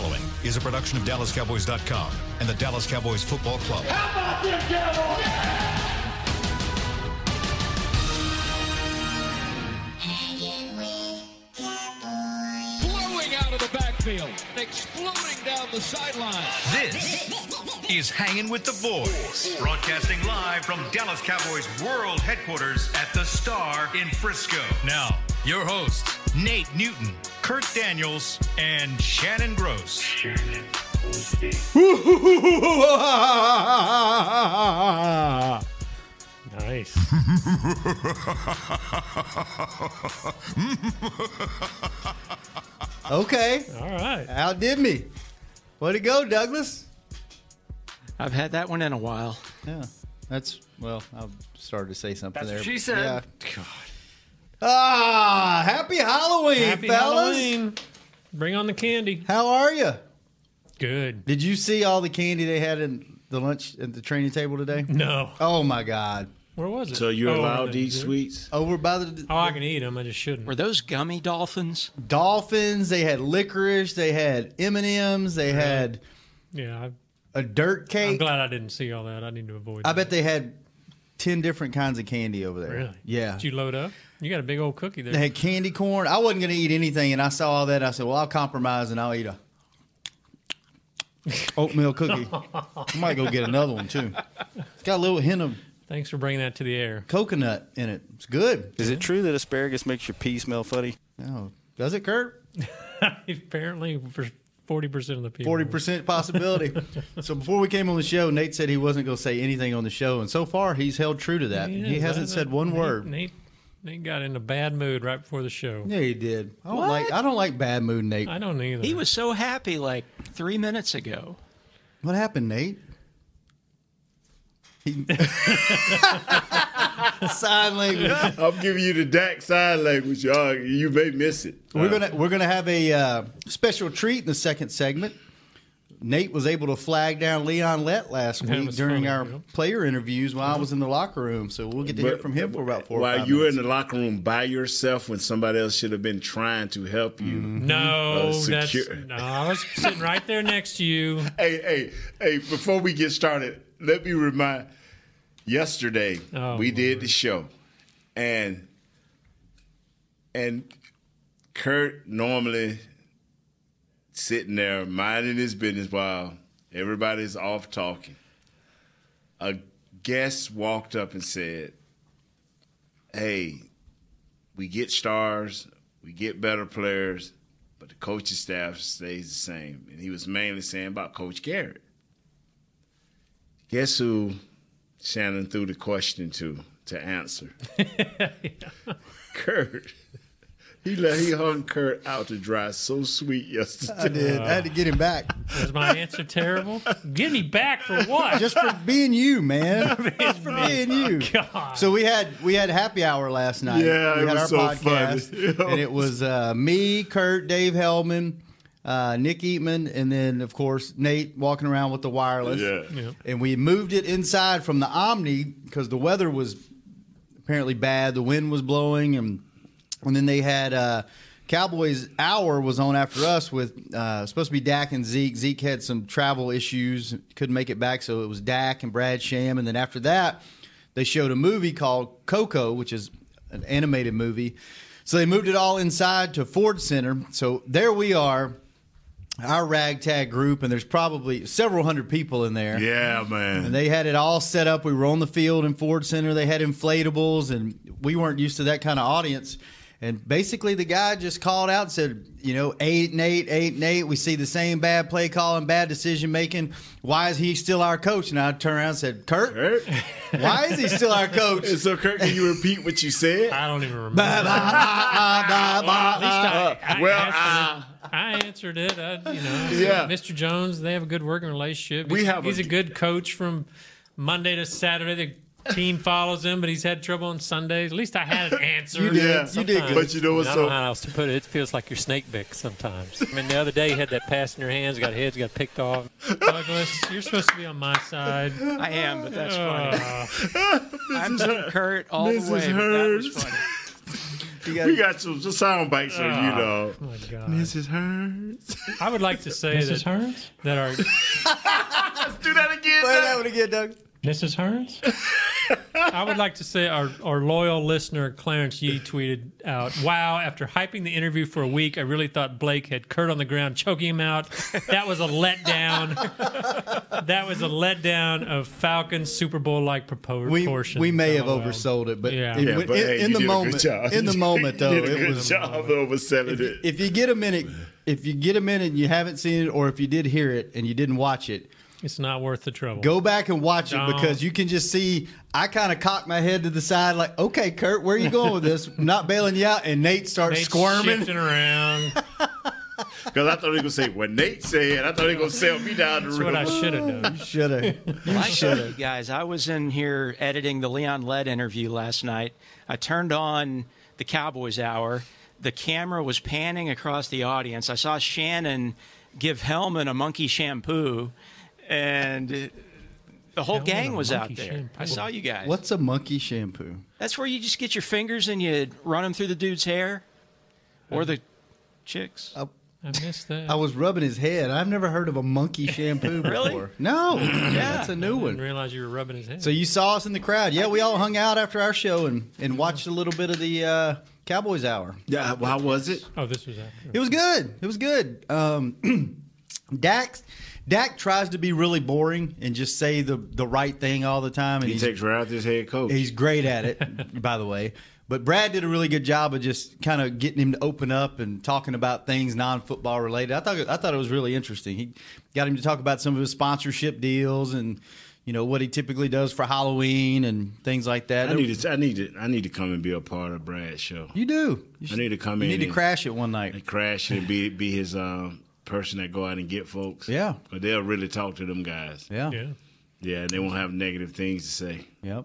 following is a production of DallasCowboys.com and the Dallas Cowboys Football Club. How about them Cowboys? blowing out of the backfield, exploding down the sideline. This is Hanging with the Boys, broadcasting live from Dallas Cowboys World Headquarters at the Star in Frisco. Now, your hosts, Nate Newton, Kurt Daniels, and Shannon Gross. Nice. Okay, All right. outdid me. Way to go, Douglas. I've had that one in a while. Yeah, that's well. I started to say something That's there. what she said. Yeah. Ah, happy Halloween, Happy fellas. Halloween. Bring on the candy. How are you? Good. Did you see all the candy they had in the lunch at the training table today? No. Oh my God! Where was it? So you're Oh, allowed the- to eat sweets? Over by the Oh, I can eat them. I just shouldn't. Were those gummy dolphins? dolphins. They had licorice. They had M and M's. They had Yeah, I, a dirt cake. I'm cake. glad I didn't see all that. I need to avoid. It. I that. bet they had ten different kinds of candy over there. Really? Yeah. Did you load up? You got a big old cookie there. They had candy corn. I wasn't going to eat anything, and I saw all that. I said, "Well, I'll compromise and I'll eat a oatmeal cookie. I might go get another one too. It's got a little hint of Thanks for bringing that to the air. coconut in it. It's good. Is it true that asparagus makes your pee smell funny? Oh, does it, Kurt? Apparently, for forty percent of the people. Forty percent possibility. so before we came on the show, Nate said he wasn't going to say anything on the show, and so far he's held true to that. Yeah, he hasn't that- said one Nate- word. Nate, Nate got in a bad mood right before the show. Yeah, he did. I don't like. I don't like bad mood, Nate. I don't either. He was so happy like three minutes ago. What happened, Nate? He- Sign language. I'm giving you the Dak sign language, y'all. You may miss it. We're gonna we're gonna have a uh, special treat in the second segment. Nate was able to flag down Leon Lett last week during funny, our yeah. player interviews while I was in the locker room. So we'll get to hear from him for about four. or While you were in the locker room by yourself when somebody else should have been trying to help you. no, Uh, that's no. I was sitting right there next to you. Hey, hey, hey, before we get started, let me remind yesterday Oh, we did the show and and Kurt normally sitting there minding his business while everybody's off talking. A guest walked up and said, Hey, we get stars, we get better players, but the coaching staff stays the same. And he was mainly saying about Coach Garrett. Guess who Shannon threw the question to to answer? Kurt. He let he hung Kurt out to dry so sweet yesterday. I did. I had to get him back Was my answer terrible? Get me back for what? just for being you, man. just for being you. God. So we had we had happy hour last night. Yeah, we it had was our so funny. podcast, and it was uh, me, Kurt, Dave Helman, uh, Nick Eatman, and then of course Nate walking around with the wireless. Yeah. Yeah. And we moved it inside from the Omni because the weather was apparently bad. The wind was blowing, and and then they had uh, Cowboys hour was on after us with uh, supposed to be Dak and Zeke. Zeke had some travel issues, couldn't make it back, so it was Dak and Brad Sham. And then after that, they showed a movie called Coco, which is an animated movie. So they moved it all inside to Ford Center. So there we are. Our ragtag group, and there's probably several hundred people in there. Yeah, man. And they had it all set up. We were on the field in Ford Center. They had inflatables, and we weren't used to that kind of audience. And basically, the guy just called out and said, you know, eight and eight, eight and eight. We see the same bad play calling, bad decision making. Why is he still our coach? And I turned around and said, Kurt, Kurt? why is he still our coach? And so, Kurt, can you repeat what you said? I don't even remember. Bah, bah, bah, bah, bah, At least I, uh, I well, answered it. I answered it. I, you know, Yeah. Mr. Jones, they have a good working relationship. We He's- have a- He's a good coach from Monday to Saturday. The team follows him, but he's had trouble on Sundays. At least I had an answer. You did. Yeah, You did good. But you know what's I don't know how else to put it. It feels like you're snake bit sometimes. I mean, the other day you had that pass in your hands, got heads, got picked off. Douglas, you're supposed to be on my side. I am, but that's funny. Uh, I'm Team Kurt all the Mrs. way. But that was Hurst. funny. we got some, some sound bites on you, dog. Oh my God. Mrs. Hearns. I would like to say Mrs. that, Hearns? that our Let's do that again. Play Doug. that one again, Doug. Mrs. Hearns? I would like to say our, our loyal listener Clarence Yee tweeted out, "Wow! After hyping the interview for a week, I really thought Blake had Kurt on the ground choking him out. That was a letdown. that was a letdown of Falcons Super Bowl like We, proportion. we may have oh, LOL. oversold it, but Yeah. it- Yeah, in, hey, in the did a good moment, in the moment though, you did it good was. job of overselling it. If you get a minute, if you get a minute and you haven't seen it, or if you did hear it and you didn't watch it, It's not worth the trouble. go back and watch it Don't. because you can just see. I kind of cocked my head to the side, like, "Okay, Kurt, where are you going with this? Not bailing you out." And Nate starts Nate's squirming. shifting around. Because I thought he was going to say what Nate said. I thought he was going to sell me down the That's road. what I should have done. You Should have. I showed you guys. I was in here editing the Leon Lett interview last night. I turned on the Cowboys Hour. The camera was panning across the audience. I saw Shannon give Helman a monkey shampoo, and the whole Helman gang a was out there. shampoo. I saw you guys. What's a monkey shampoo? That's where you just get your fingers and you run them through the dude's hair, or the chicks. I missed that. I was rubbing his head. I've never heard of a monkey shampoo Really? before. No, that's a new one. I didn't one. realize you were rubbing his head. So you saw us in the crowd. Yeah, we all hung out after our show and, and watched a little bit of the uh, Cowboys hour. Yeah, well, how was it? oh, this was after. It was good. It was good. Um, Dak, Dak tries to be really boring and just say the, the right thing all the time, and He takes right out his head coach. he's great at it. by the way, but Brad did a really good job of just kind of getting him to open up and talking about things non football related. I thought I thought it was really interesting. He got him to talk about some of his sponsorship deals and. You know what he typically does for Halloween and things like that. I need to. I need to. I need to come and be a part of Brad's show. You do. You I need to come you in You need to crash it one night. And crash and be be his um, person that go out and get folks. Yeah. but they'll really talk to them guys. Yeah. Yeah. Yeah, and they won't have negative things to say. Yep.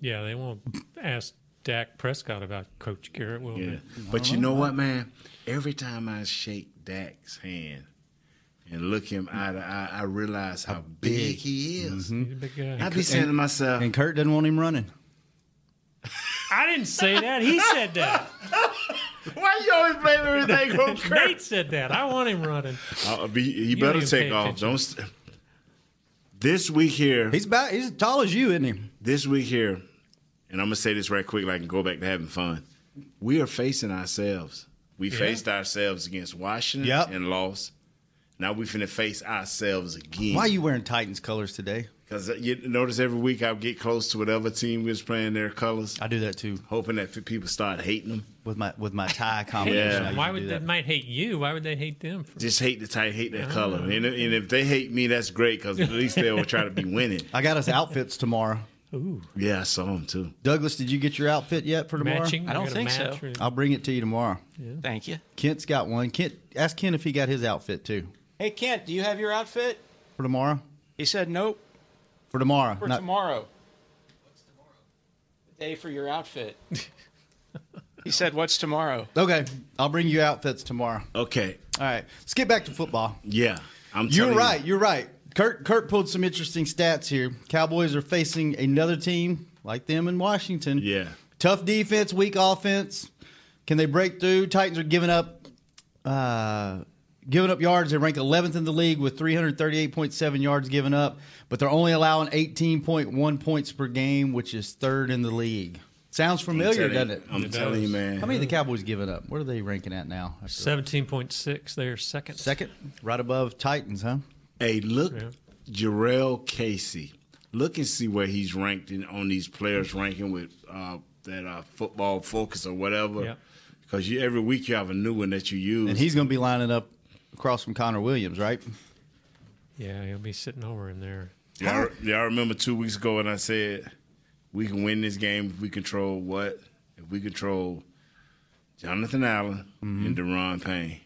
Yeah, they won't ask Dak Prescott about Coach Garrett, will Yeah, they? but you know what, man? Every time I shake Dak's hand and look him eye to eye, I realize how, big, he is. Mm-hmm. He's a big guy. I be saying to myself, And Kurt doesn't want him running. I didn't say that. He said that. "Why you always blame everything on Kurt?" Nate said that. I want him running. Uh, be, he You better take off. attention. Don't. St- this week here, He's about he's as tall as you, isn't he? this week here, and I'm gonna say this right quick, like I can go back to having fun. We are facing ourselves. We faced ourselves against Washington Yep. and lost. Now we finna face ourselves again. Why are you wearing Titans colors today? Because uh, you notice every week I get close to whatever team was playing their colors, I do that too hoping that people start hating them. with my with my tie combination. Yeah. Why would they might hate you? Why would they hate them? For, Just hate the tie, hate their oh. color. And, and if they hate me, that's great because at least they'll try to be winning. I got us outfits tomorrow. ooh, Yeah, I saw them too. Douglas, did you get your outfit yet for tomorrow? matching. I don't think so. or- I'll bring it to you tomorrow. Thank you. Kent's got one. Kent, ask Kent if he got his outfit too Hey Kent, do you have your outfit? for tomorrow. He said nope For tomorrow. for Not- tomorrow. What's tomorrow? The day for your outfit. he said, "What's tomorrow?" Okay, I'll bring you outfits tomorrow. Okay. All right, let's get back to football. Yeah. I'm You're telling right. You. You're right. Kurt Kurt pulled some interesting stats here. Cowboys are facing another team like them in Washington. Yeah. Tough defense, weak offense. Can they break through? Titans are giving up uh, giving up yards. They rank 11th in the league with 338.7 yards given up, but they're only allowing 18.1 points per game, which is third in the league. Sounds familiar, doesn't it? I'm It telling does. you, man. How many of the Cowboys giving up? What are they ranking at now? Seventeen point six. They're second. Second, right above Titans, huh? Hey, look, Yeah. Jurrell Casey. Look and see where he's ranked in on these players ranking with uh, that uh, football focus or whatever. Because you every week you have a new one that you use. And he's going to be lining up across from Connor Williams, right? Yeah, he'll be sitting over in there. Y'all, y'all remember two weeks ago when I said we can win this game if we control what? If we control Jonathan Allen Mm-hmm. and Da'Ron Payne.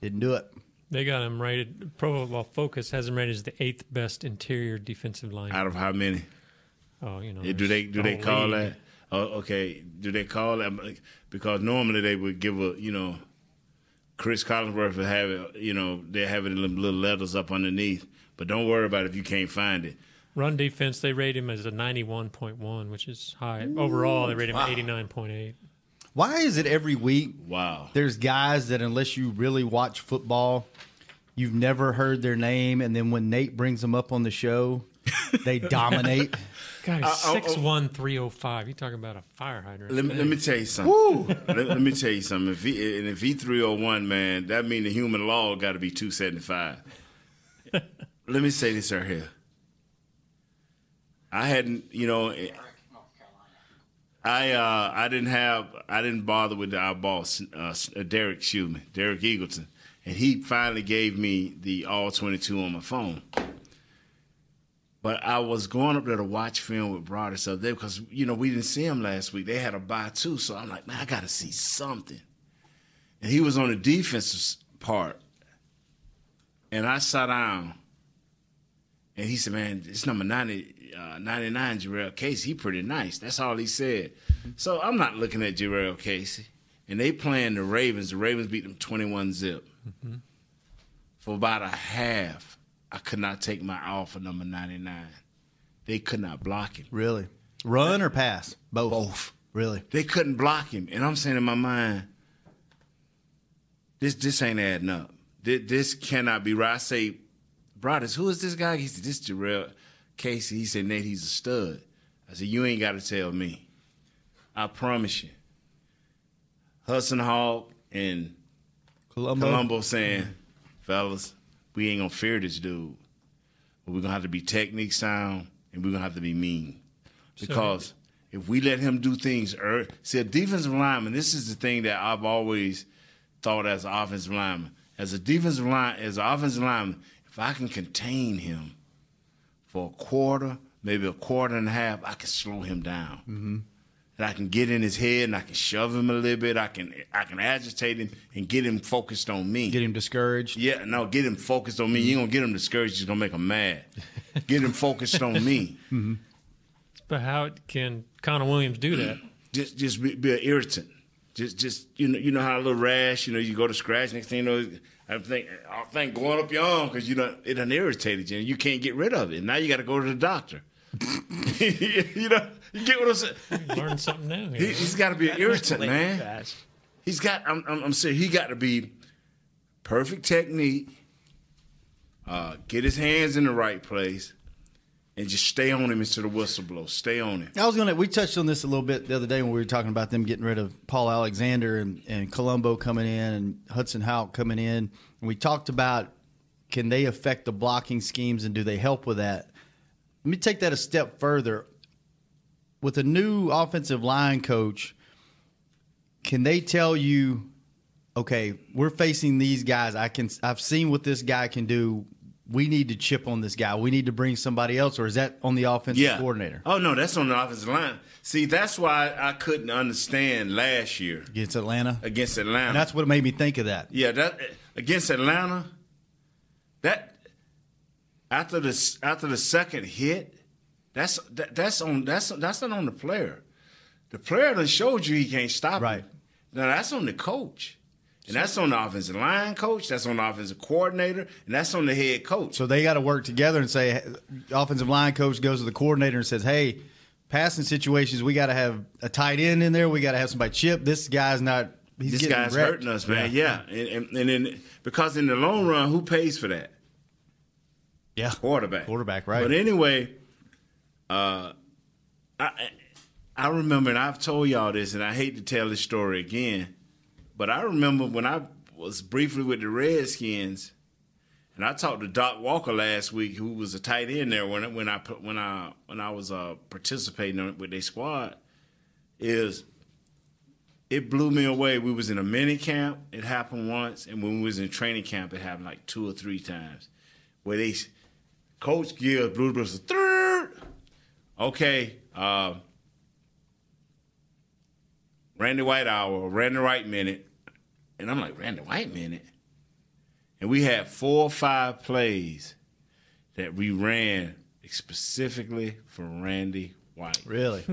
Didn't do it. They got him rated. Pro Football Focus has him rated as the eighth best interior defensive line. Out of how many? Oh, you know. Yeah, do they do they call league. that? Oh, okay. Do they call that? Because normally they would give a you know, Cris Collinsworth would have it. You know, they have it in little letters up underneath. But don't worry about it if you can't find it. Run defense, they rate him as a 91.1, which is high. Overall, they rate him 89.8. Why is it every week? Wow. There's guys that unless you really watch football, you've never heard their name, and then when Nate brings them up on the show, they dominate. Guy, Uh, oh, six one three oh five. You talking about a fire hydrant? Let me, let me tell you something. let, let me tell you something. If he, and if he three hundred one, man, that mean the human law got to be two seventy five. let me say this right here. I hadn't, you know, I uh, I didn't have, I didn't bother with our boss, uh, Derek Schumann, Derek Eagleton, and he finally gave me the all twenty two on my phone. But I was going up there to watch film with Broaddus up there because, you know, we didn't see him last week. They had a bye too. So I'm like, man, I got to see something. And he was on the defensive part. And I sat down. And he said, man, it's number 90, uh, 99, Jurrell Casey. He pretty nice. That's all he said. So I'm not looking at Jurrell Casey. And they playing the Ravens. The Ravens beat them 21 zip. For about a half, I could not take my eye off of number 99. They could not block him. Really? Run or pass? Both. Both. Really? They couldn't block him. And I'm saying in my mind, this this ain't adding up. This, this cannot be right. I say, brothers, who is this guy? He said, this Jurrell Casey. He said, Nate, he's a stud. I said, you ain't got to tell me. I promise you. Hudson Houck and Colombo. Colombo saying, fellas, we ain't gonna fear this dude. But we're gonna have to be technique sound and we're gonna have to be mean. Because if we let him do things early, see a defensive lineman, this is the thing that I've always thought as an offensive lineman. As a defensive line, as an offensive lineman, if I can contain him for a quarter, maybe a quarter and a half, I can slow him down. Mm-hmm. And I can get in his head and I can shove him a little bit. I can I can agitate him and get him focused on me. Get him discouraged. Yeah, no, get him focused on me. You ain't gonna get him discouraged. You're gonna make him mad. Get him focused on me. Mm-hmm. But how can Connor Williams do that? Just, just be, be an irritant. Just, just you know, you know how a little rash. You know, you go to scratch. Next thing you know, I think, I think going up your arm because you know it done irritated you, and you can't get rid of it. Now you got to go to the doctor. you know, you get what I'm saying. Learn something new. He, Here. he's got to be an irritant, man. fast. He's got. I'm, I'm, I'm saying he got to be perfect technique. Uh, get his hands in the right place, and just stay on him until the whistle blows. Stay on him. I was gonna. We touched on this a little bit the other day when we were talking about them getting rid of Paul Alexander and, and Colombo coming in and Hudson Houck coming in. And we talked about can they affect the blocking schemes and do they help with that? Let me take that a step further. With a new offensive line coach, can they tell you, okay, we're facing these guys. I can. I've seen what this guy can do. We need to chip on this guy. We need to bring somebody else, or is that on the offensive coordinator? Oh no, that's on the offensive line. See, that's why I couldn't understand last year against Atlanta. against Atlanta. And that's what made me think of that. yeah, that against Atlanta. That after the after the second hit, that's that, that's on that's that's not on the player. The player that showed you he can't stop Right. it. Now that's on the coach. And that's on the offensive line coach, that's on the offensive coordinator, and that's on the head coach. So they got to work together and say, offensive line coach goes to the coordinator and says, "Hey, passing situations, we got to have a tight end in there. We got to have somebody chip. This guy's not. He's this guy's wrecked." hurting us, man. Yeah, And, and, and then because in the long run, who pays for that? Yeah, Quarterback. Quarterback, right. But anyway, uh, I I remember, and I've told y'all this, and I hate to tell this story again, but I remember when I was briefly with the Redskins, and I talked to Doc Walker last week, who was a tight end there when when I when I when I was uh, participating with their squad. Is it blew me away. We was in a mini camp. It happened once, and when we was in training camp, it happened like two or three times, where they Coach gives blew the whistle. Third. Okay. Uh, Randy White hour, Randy White minute, and I'm like Randy White minute, and we had four or five plays that we ran specifically for Randy White. really.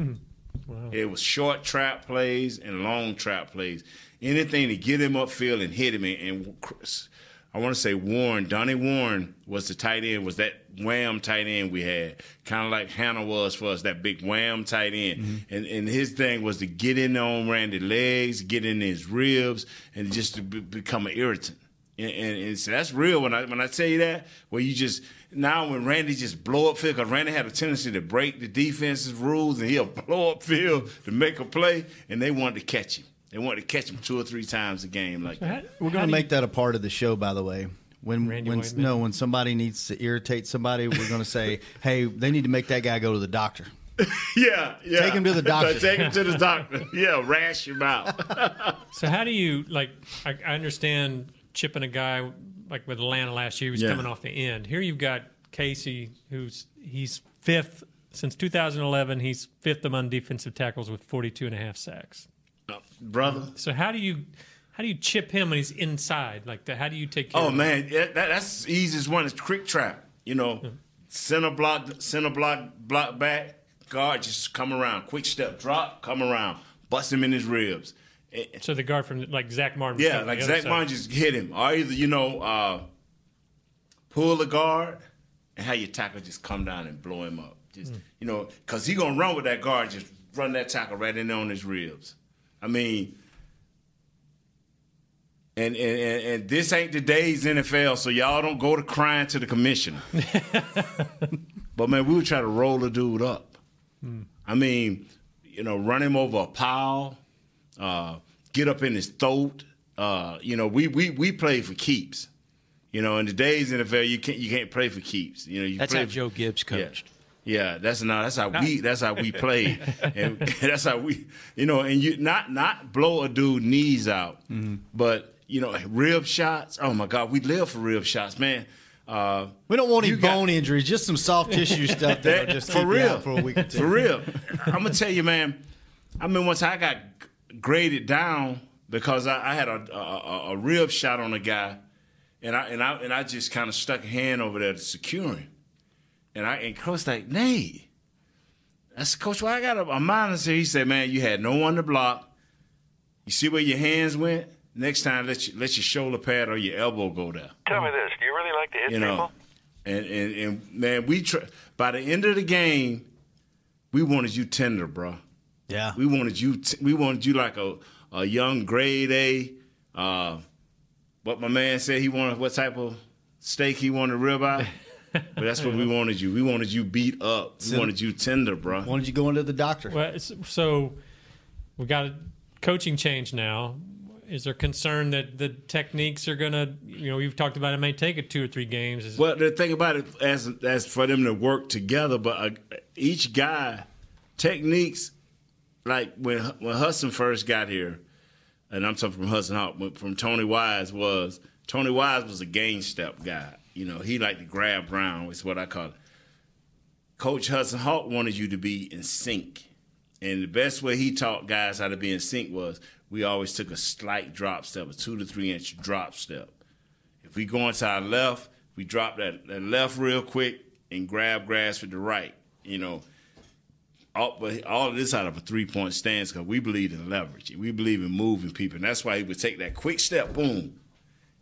Wow. It was short trap plays and long trap plays. Anything to get him upfield and hit him. And Chris, I want to say Warren, Donnie Warren was the tight end, was that wham tight end we had, kind of like Hannah was for us, that big wham tight end. Mm-hmm. And and his thing was to get in on Randy legs, get in his ribs, and just to be, become an irritant. And, and, and so that's real when I when I tell you that. Where you just now when Randy just blow up field because Randy had a tendency to break the defense's rules and he'll blow up field to make a play, and they wanted to catch him. They wanted to catch him two or three times a game like that. We're going to make that a part of the show, by the way. When Randy when Whiteman? no when somebody needs to irritate somebody, we're going to say, "Hey, they need to make that guy go to the doctor." Yeah, yeah. Take him to the doctor. Take him to the doctor. Yeah, rash him out. So how do you like? I, I understand chipping a guy like with Atlanta last year. He was Yeah. coming off the end. Here you've got Casey, who's he's fifth since 2011. He's fifth among defensive tackles with 42 and a half sacks. Brother. So how do you how do you chip him when he's inside like that? How do you take care? Oh of him? man, yeah, that, that's the easiest one. Is quick trap. You know, center block, center block, block back. Guard just come around, quick step, drop, come around, bust him in his ribs. Eh, So the guard from like Zack Martin. Yeah, like Zack. Martin just hit him, or either you know, uh, pull the guard and have your tackle just come down and blow him up. Just Hmm. you know, because he gonna run with that guard, just run that tackle right in there on his ribs. I mean, and and and, and this ain't today's NFL, so y'all don't go to crying to the commissioner. but man, we would try to roll the dude up. I mean, you know, run him over a pile, uh, get up in his throat. Uh, you know, we we we play for keeps. You know, in today's NFL, you can't you can't play for keeps. You know, you That's play how for- Joe Gibbs coached. Yeah, that's not that's how we that's how we play, and that's how we you know, and you not not blow a dude knees out, but you know rib shots. Oh my God, we live for rib shots, man. Uh, We don't want any You got- bone injuries, just some soft tissue stuff that that, just for real, out for a week or two. for real. I'm gonna tell you, man. I mean, once I got graded down because I, I had a, a, a, a rib shot on a guy, and I and I and I just kind of stuck a hand over there to secure him, and I and coach like, nay, that's coach. Why I got a, a minus here? He said, man, you had no one to block. You see where your hands went. Next time, let you, let your shoulder pad or your elbow go there Tell me this: Do you really like to hit you people? know. And, and and man, we try, by the end of the game, we wanted you tender, bro. Yeah. We wanted you. T- we wanted you like a a young grade A. Uh, what my man said he wanted. What type of steak he wanted ribeye? but that's what we wanted you. We wanted you beat up. We So- wanted you tender, bro. Wanted you going to the doctor? Well, so we got a coaching change now. Is there concern that the techniques are going to, you know, you've talked about it may take it two or three games. Is, Well, the thing about it, as as for them to work together, but uh, each guy techniques, like when when Hudson first got here, and I'm talking from Hudson Houck, from Tony Wise was Tony Wise was a game step guy. You know, he liked to grab Brown. Is what I call it. Coach Hudson Houck wanted you to be in sync. And the best way he taught guys how to be in sync was we always took a slight drop step, a two to three inch drop step. If we go into our left, we drop that, that left real quick and grab grass with the right. You know, all, all of this out of a three point stance because we believe in leverage. We believe in moving people. And that's why he would take that quick step, boom,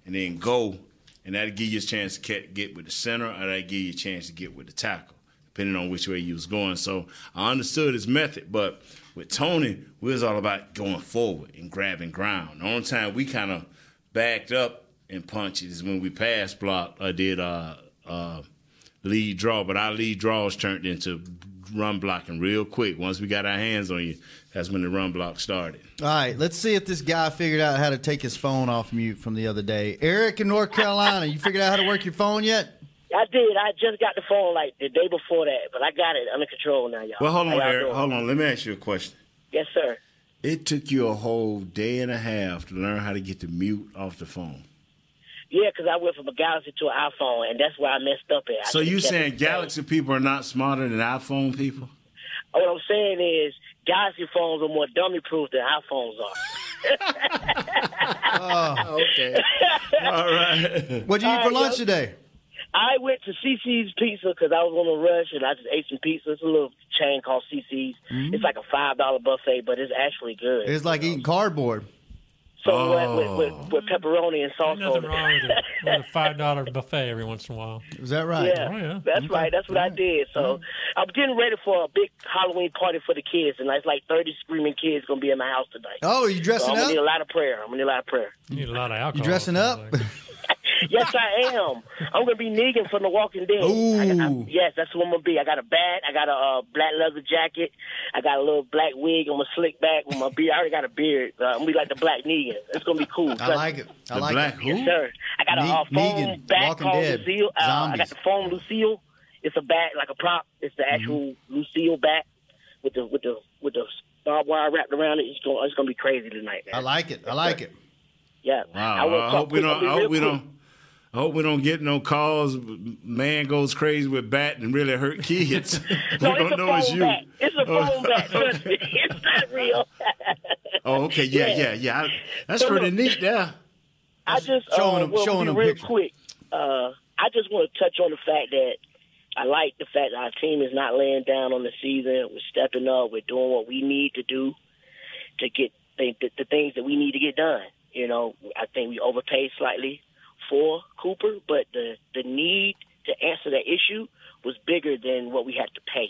and then go. And that'll give you a chance to get, with the center or that'll give you a chance to get with the tackle, depending on which way you was going. So I understood his method, but with Tony, we was all about going forward and grabbing ground. The only time we kind of backed up and punched is when we pass blocked or did uh, uh, lead draw, but our lead draws turned into run blocking real quick. Once we got our hands on you, that's when the run block started. All right, let's see if this guy figured out how to take his phone off mute from the other day. Eric in North Carolina, you figured out how to work your phone yet? I did. I just got the phone like the day before that, but I got it under control now, y'all. Well, hold on, y'all Eric. doing? Hold on. Let me ask you a question. Yes, sir. It took you a whole day and a half to learn how to get the mute off the phone. Yeah, because I went from a Galaxy to an iPhone, and that's where I messed up at. I So you kept saying it- Galaxy people are not smarter than iPhone people? What I'm saying is, Galaxy phones are more dummy-proof than iPhones are. Oh, okay. All right. What'd you eat for right, lunch yo. today? I went to Cicis Pizza because I was on a rush, and I just ate some pizza. It's a little chain called Cicis. Mm-hmm. It's like a five dollar buffet, but it's actually good. It's like eating cardboard. Somewhat with, with, oh. with pepperoni and sauce Nothing on it. with it. With a five dollar buffet every once in a while. Is that right? Yeah, Oh, yeah. that's right. That's what I did. So I'm getting ready for a big Halloween party for the kids, and it's like 30 screaming kids gonna be in my house tonight. Oh, are you so dressing I'm gonna need a lot of prayer. I'm gonna need a lot of prayer. You need a lot of alcohol. You dressing up? yes, I am. I'm gonna be Negan from The Walking Dead. I, I, yes, that's what I'm gonna be. I got a bat. I got a uh, black leather jacket. I got a little black wig. I'm gonna slick back with my beard. I already got a beard. Uh, I'm gonna be like the Black Negan. It's gonna be cool. I like it. I The like black it. who? Yes, sir. I got a Ne- uh, foam Negan, bat Walking called Dead, Lucille. Uh, I got the foam Lucille. It's a bat, like a prop. It's the actual Lucille bat with the with the with the barbed wire wrapped around it. It's gonna it's gonna be crazy tonight, man. I like it. I like it. yeah. Wow. will I, hope we quick. I'll don't. I hope we quick. don't. I hope we don't get no calls. Man goes crazy with bat and really hurt kids. No, we it's don't a know it's you. bat. It's a Oh. foam bat. Me. It's not real. Oh, okay. Yeah, Yeah. yeah. I- That's So pretty look- neat. Yeah. I just Showing uh, them- well, showing them real pictures. quick. Uh, I just want to touch on the fact that I like the fact that our team is not laying down on the season. We're stepping up. We're doing what we need to do to get the, the, the things that we need to get done. You know, I think we overpaid slightly for Cooper, but the the need to answer that issue was bigger than what we had to pay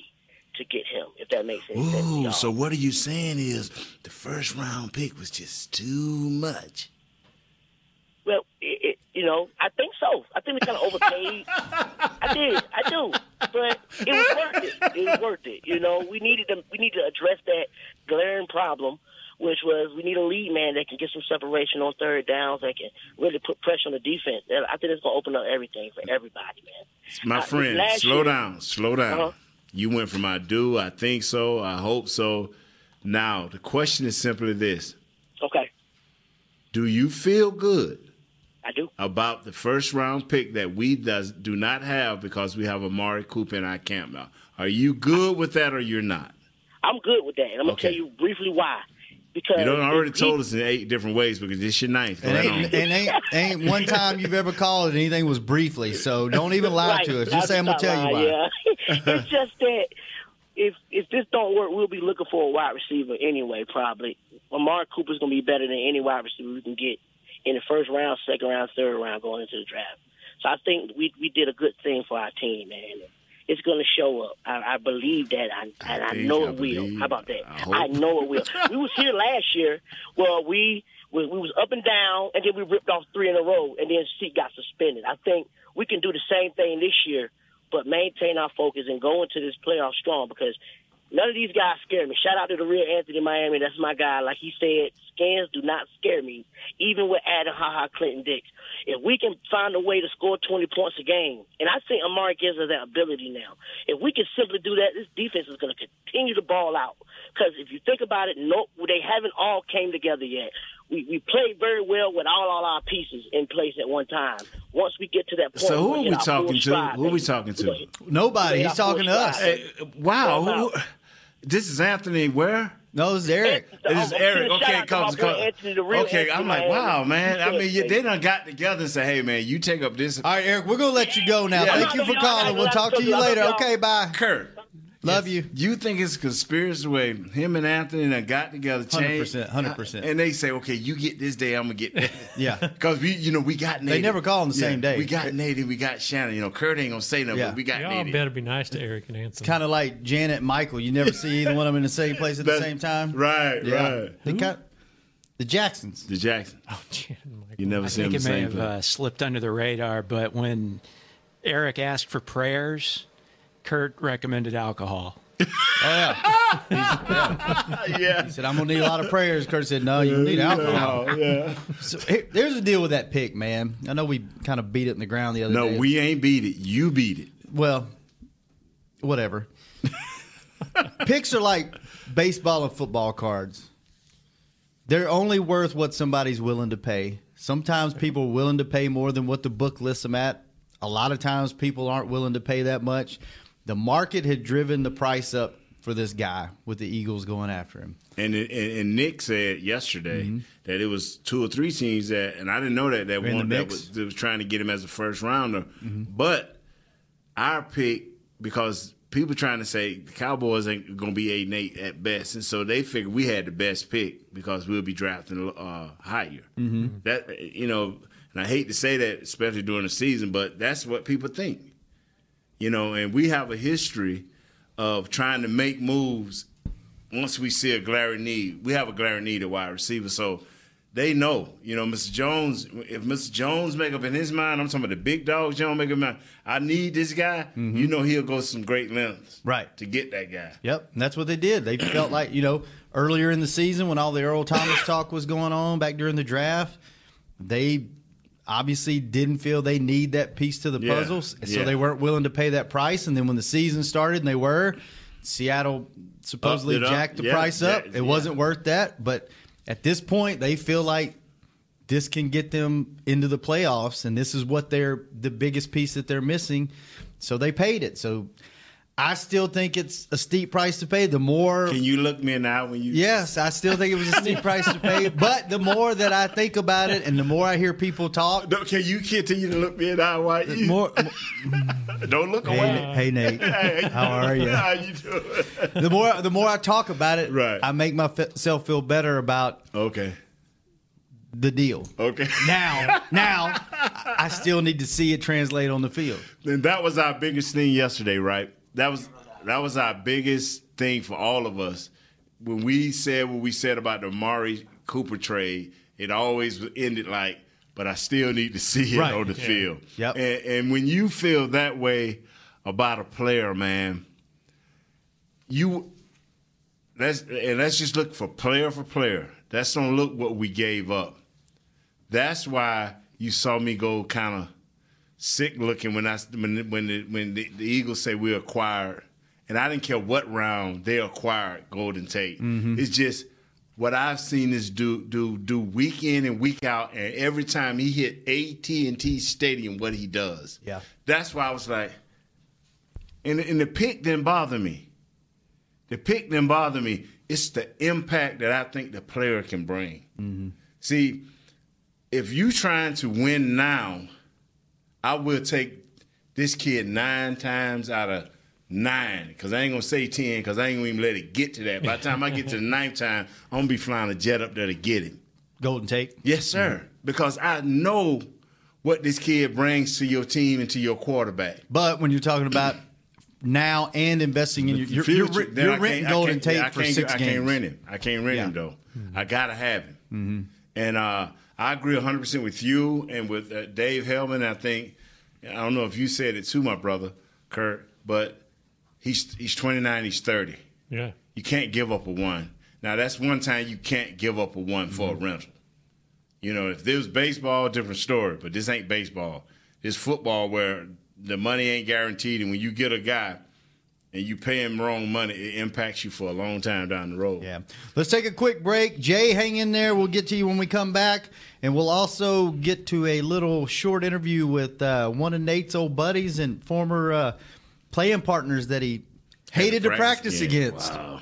to get him. If that makes any sense. Ooh, y'all. so what are you saying is the first round pick was just too much. Well, it, it, you know, I think so. I think we kind of overpaid. I did, I do, but it was worth it. It was worth it. You know, we needed to we need to address that glaring problem, which was we need a lead man that can get some separation on third downs, that can really put pressure on the defense. And I think it's gonna open up everything for everybody, man. My Uh, friend, slow year- down, slow down. Uh-huh. You went from I do, I think so, I hope so. Now the question is simply this: Okay, Do you feel good I do. about the first round pick that we does do not have because we have Amari Cooper in our camp now? Are you good with that or you're not? I'm good with that, and I'm gonna tell you briefly why. Because You don't already told us in eight different ways because this your ninth. And right ain't, and ain't, ain't one time you've ever called it anything was briefly. So don't even lie Right. to us. Just say I'm gonna not tell you why. Yeah. it's just that if if this don't work, we'll be looking for a wide receiver anyway. Probably Amari Cooper's gonna be better than any wide receiver we can get in the first round, second round, third round going into the draft. So I think we we did a good thing for our team, man. It's going to show up. I, I believe that, I, and I, know I it will. How about that? I. I know it will. we was here last year. Well, we we, we was up and down, and then we ripped off three in a row, and then Zeke got suspended. I think we can do the same thing this year, but maintain our focus and go into this playoff strong because none of these guys scare me. Shout out to the real Anthony Miami. That's my guy. Like he said, scans do not scare me, even with adding Ha Ha Clinton Dix. If we can find a way to score 20 points a game, and I think Amari gives us that ability now. If we can simply do that, this defense is going to continue to ball out. Because if you think about it, no, they haven't all came together yet. We we played very well with all, all our pieces in place at one time. Once we get to that point, So who are we talking to? stride, Who are we talking to? Nobody. He's talking to us. Hey, wow. Call him who- out. This is Anthony. Where? No, it's Eric. I'm- It is I'm Eric. Okay, shout out comes, boy comes. Anthony, Okay, Anthony I'm like, wow, man. I mean, said, you, they done got together and said, hey, man, you take up this. All right, Eric, we're gonna let you go now. Yeah. Thank you for calling. We'll talk to you later. Okay, bye. Kurt, Love you. you think it's a conspiracy way him and Anthony done got together, changed, 100%, 100%. and they say, okay, you get this day, I'm gonna get that. Yeah. Because we, you know, we got Nate. They never call on the same day. We got Nate, we got Shannon. You know, Kurt ain't gonna say nothing, Yeah. but we got Y'all Nate. better be nice to Eric and Anthony. Kind of like Janet and Michael. You never see either one of them in the same place at the same time. Right, Yeah. right. They got the Jacksons. The Jacksons. oh, Jan and Michael. You never I see him think the it may same have place. uh, slipped under the radar, but when Eric asked for prayers, Kurt recommended alcohol. Oh yeah. He's- yeah. He said, "I'm gonna need a lot of prayers." Kurt said, "No, you need alcohol." yeah. So here, there's the deal with that pick, man. I know we kind of beat it in the ground the other No, day. No, we ain't beat it. You beat it. well, whatever. Picks are like baseball and football cards. They're only worth what somebody's willing to pay. Sometimes people are willing to pay more than what the book lists them at. A lot of times people aren't willing to pay that much. The market had driven the price up for this guy with the Eagles going after him. And, and and Nick said yesterday Mm-hmm. that it was two or three teams that, and I didn't know that that one that. Mm-hmm. was, that was trying to get him as a first rounder. But our pick, because people trying to say the Cowboys ain't going to be eight and eight at best, and so they figured we had the best pick because we'll be drafting uh, higher. Mm-hmm. That you know, and I hate to say that, especially during the season, but that's what people think. You know, and we have a history of trying to make moves once we see a glaring need. We have a glaring need at wide receiver, so they know. You know, Mr. Jones. If Mr. Jones make up in his mind, I'm talking about the big dogs. Jones make up in mind. I need this guy. Mm-hmm. You know, he'll go some great lengths, Right. to get that guy. Yep, and that's what they did. They felt like you know earlier in the season when all the Earl Thomas talk was going on back during the draft, they obviously didn't feel they need that piece to the Yeah, puzzle, so yeah. they weren't willing to pay that price. And then when the season started, and they were, Seattle supposedly Upped it up. jacked the Yeah, price up. it wasn't worth that, but at this point, they feel like this can get them into the playoffs, and this is what they're the biggest piece that they're missing. So they paid it. So I still think it's a steep price to pay. The more Can you look me in the eye when you? Yes, I still think it was a steep price to pay. But the more that I think about it, and the more I hear people talk, No, Can you continue to look me in the eye while you? more. Don't look Hey, away. hey Nate, Hey, how are you? How you doing? The more the more I talk about it, Right. I make myself feel better about Okay. the deal. Okay. Now, now, I I still need to see it translate on the field. Then that was our biggest thing yesterday, right? That was that was our biggest thing for all of us. When we said what we said about the Mari Cooper trade, it always ended like, but I still need to see it Right. on the Yeah. field. Yep. And, and when you feel that way about a player, man, you let's and let's just look for player for player. Let's don't look what we gave up. That's why you saw me go kind of sick looking when I when when the, when the, the Eagles say we acquired, and I didn't care what round they acquired Golden Tate. Mm-hmm. It's just what I've seen this do do do week in and week out, and every time he hit AT and T Stadium, what he does. Yeah. That's why I was like, and and the pick didn't bother me. The pick didn't bother me. It's the impact that I think the player can bring. See, if you trying to win now, I will take this kid nine times out of nine. Because I ain't gonna say ten, because I ain't gonna even let it get to that. By the time I get to the ninth time, I'm gonna be flying a jet up there to get him. Golden Tate. Yes, sir. Because I know what this kid brings to your team and to your quarterback. But when you're talking about now and investing in your, you're, you're, Future, you're renting Golden Tate I for six I games. can't rent him. I can't rent Yeah. him though. I gotta have him. And uh, I agree 100 percent with you and with uh, Dave Helman. I think I don't know if you said it too, my brother Kurt, but he's he's 29. He's 30. Yeah. You can't give up a one. Now that's one time you can't give up a one for a rental. You know, if this was baseball, different story. But this ain't baseball. This football where the money ain't guaranteed, and when you get a guy and you pay him wrong money, it impacts you for a long time down the road. Yeah. Let's take a quick break. Jay, hang in there. We'll get to you when we come back. And we'll also get to a little short interview with uh, one of Nate's old buddies and former uh, playing partners that he hated to practice against. Wow.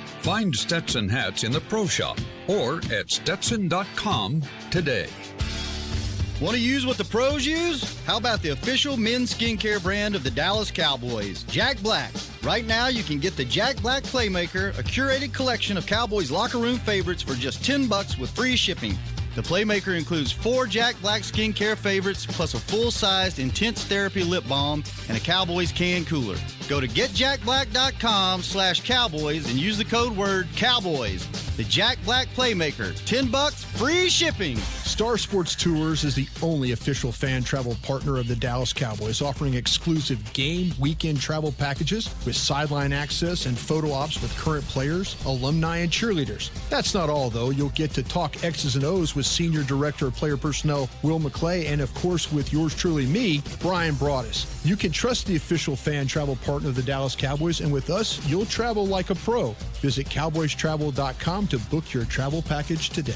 Find Stetson hats in the pro shop or at stetson.com today. Want to use what the pros use? How about the official men's skincare brand of the Dallas Cowboys, Jack Black? Right now, you can get the Jack Black Playmaker, a curated collection of Cowboys locker room favorites for just 10 bucks with free shipping. The Playmaker includes four Jack Black skincare favorites, plus a full-sized intense therapy lip balm and a Cowboys can cooler. Go to getjackblack.com slash cowboys and use the code word cowboys. The Jack Black Playmaker, 10 bucks, free shipping. Star Sports Tours is the only official fan travel partner of the Dallas Cowboys, offering exclusive game weekend travel packages with sideline access and photo ops with current players, alumni, and cheerleaders. That's not all, though. You'll get to talk X's and O's with Senior Director of Player Personnel Will McClay, and of course with yours truly, me, Bryan Broaddus. You can trust the official fan travel partner of the Dallas Cowboys, and with us, you'll travel like a pro. Visit cowboystravel.com to book your travel package today.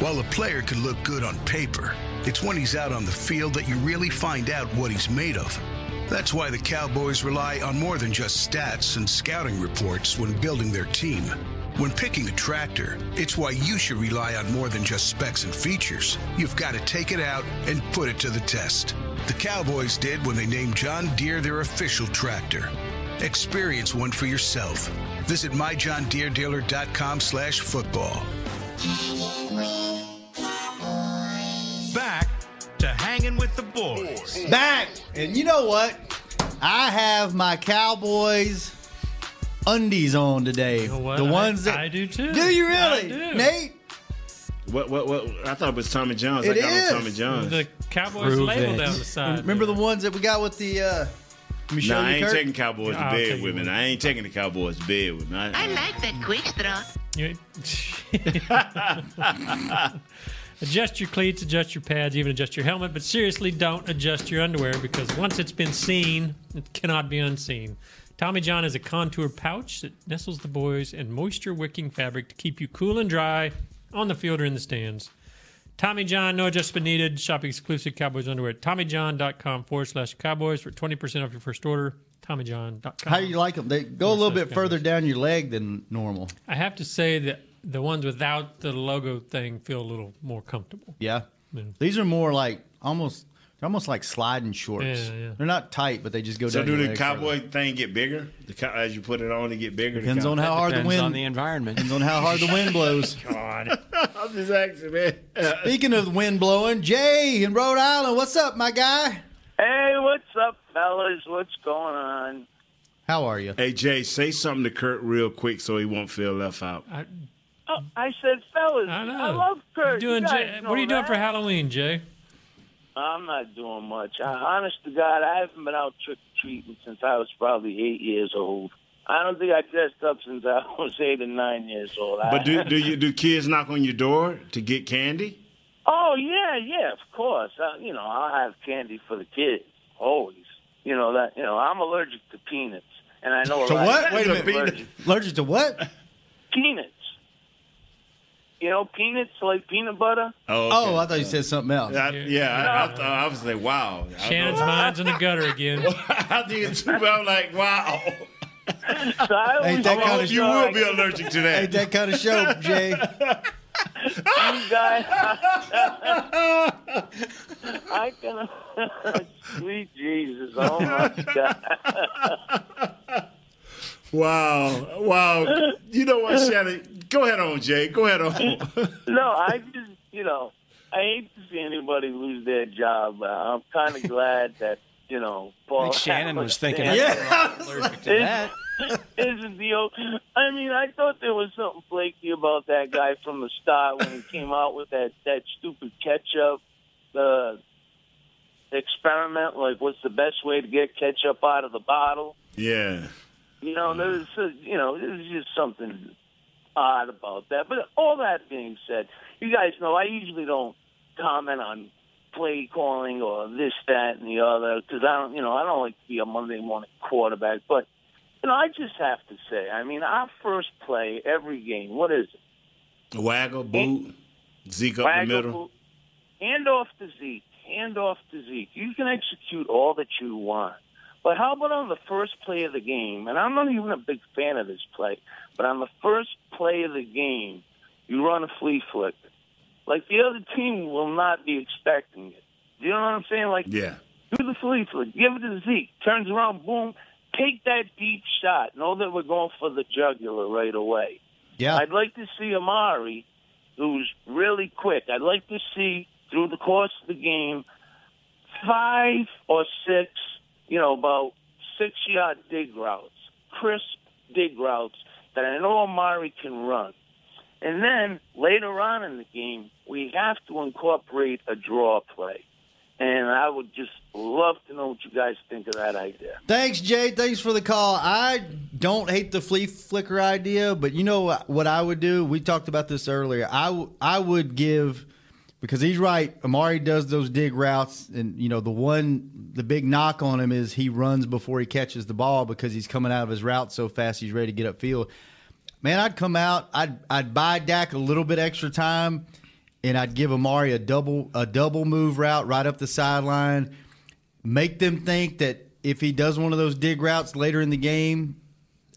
While a player can look good on paper, it's when he's out on the field that you really find out what he's made of. That's why the Cowboys rely on more than just stats and scouting reports when building their team. When picking a tractor, it's why you should rely on more than just specs and features. You've got to take it out and put it to the test. The Cowboys did when they named John Deere their official tractor. Experience one for yourself. Visit myjohndeeredealer.com slash football. Back to hanging with the boys. Back. And you know what? I have my Cowboys undies on today. what? The I- ones that I do too. Do you I really, do. Nate? What? What? What? I thought it was Tommy John's. It I got is. on Tommy John's. The Cowboys Prove label it. down the side. Remember the ones that we got with the? uh let me Nah, I ain't Kurt? taking Cowboys to I'll bed take with me. I ain't taking the Cowboys to bed with me. I, I like that quick straw. Adjust your cleats, adjust your pads, even adjust your helmet. But seriously, don't adjust your underwear because once it's been seen, it cannot be unseen. Tommy John is a contour pouch that nestles the boys in moisture wicking fabric to keep you cool and dry on the field or in the stands. Tommy John, no adjustment needed. Shop exclusive Cowboys underwear at TommyJohn.com forward slash Cowboys for 20% off your first order. TommyJohn.com. How do you like them? They go a little bit further down your leg than normal. I have to say that the ones without the logo thing feel a little more comfortable. Yeah. Yeah. These are more like almost they're almost like sliding shorts. Yeah, yeah. They're not tight, but they just go so down. So do your the leg cowboy thing get bigger? The cow, as you put it on, it get bigger. Depends on how hard the Depends wind. on the environment. Depends on how hard the wind blows. God. I'm just asking, man. Speaking of the wind blowing, Jay in Rhode Island, what's up, my guy? Hey, what's up, fellas? What's going on? How are you? Hey Jay, say something to Kurt real quick so he won't feel left out. I, Oh, I said, fellas, I know. I love Kurt. doing You guys Jay, know what are you doing for Halloween, Jay? I'm not doing much. I, honest to God, I haven't been out trick or treating since I was probably eight years old. I don't think I dressed up since I was eight or nine years old. But do do you do kids knock on your door to get candy? Oh yeah, yeah, of course. Uh, you know, I'll have candy for the kids always. You know that. You know, I'm allergic to peanuts, and I know a To lot what? of Wait a minute. are allergic. Allergic to what? Peanuts. You know, peanuts like peanut butter. Oh, Oh, I thought you said something else. I, yeah, I, I, thought, I was like, wow. I Shannon's mind's in the gutter again. I did too. but I'm like, wow. So I Ain't that kind hope of you will be allergic to that. Ain't that kind of show, Jay? you guys. I can. Sweet Jesus! Oh my God! Wow, wow. You know what, Shannon? Go ahead on, Jay. Go ahead on. No, I just you know I hate to see anybody lose their job. Uh, I'm kind of glad that you know Paul. I think Shannon was thinking Allen- yeah. allergic to that. Isn't the old? I mean, I thought there was something flaky about that guy from the start when he came out with that that stupid ketchup uh, experiment. Like, what's the best way to get ketchup out of the bottle? yeah. You know, there's uh, you know, there's just something odd about that. But all that being said, you guys know I usually don't comment on play calling or this, that, and the other because I don't, you know, I don't like to be a Monday morning quarterback. But you know, I just have to say, I mean, our first play every game, what is it? Waggle, boot, Zeke up the middle. boot, Hand off to Zeke. Hand off to Zeke. You can execute all that you want. But how about on the first play of the game? And I'm not even a big fan of this play, but on the first play of the game, you run a flea flick. Like the other team will not be expecting it. You know what I'm saying? Like Yeah. do the flea flick, give it to Zeke, turns around, boom, take that deep shot. Know that we're going for the jugular right away. Yeah. I'd like to see Amari, who's really quick. I'd like to see through the course of the game five or six, you know, about six yard dig routes, crisp dig routes that I know Amari can run. And then later on in the game, we have to incorporate a draw play. And I would just love to know what you guys think of that idea. Thanks, Jay. Thanks for the call. I don't hate the flea flicker idea, but you know what, I would do? We talked about this earlier. I, w- I would give because he's right. Amari does those dig routes, and you know the one the big knock on him is he runs before he catches the ball because he's coming out of his route so fast he's ready to get upfield. Man, I'd come out. I'd I'd buy Dak a little bit extra time, and I'd give Amari a double a double move route right up the sideline. Make them think that if he does one of those dig routes later in the game,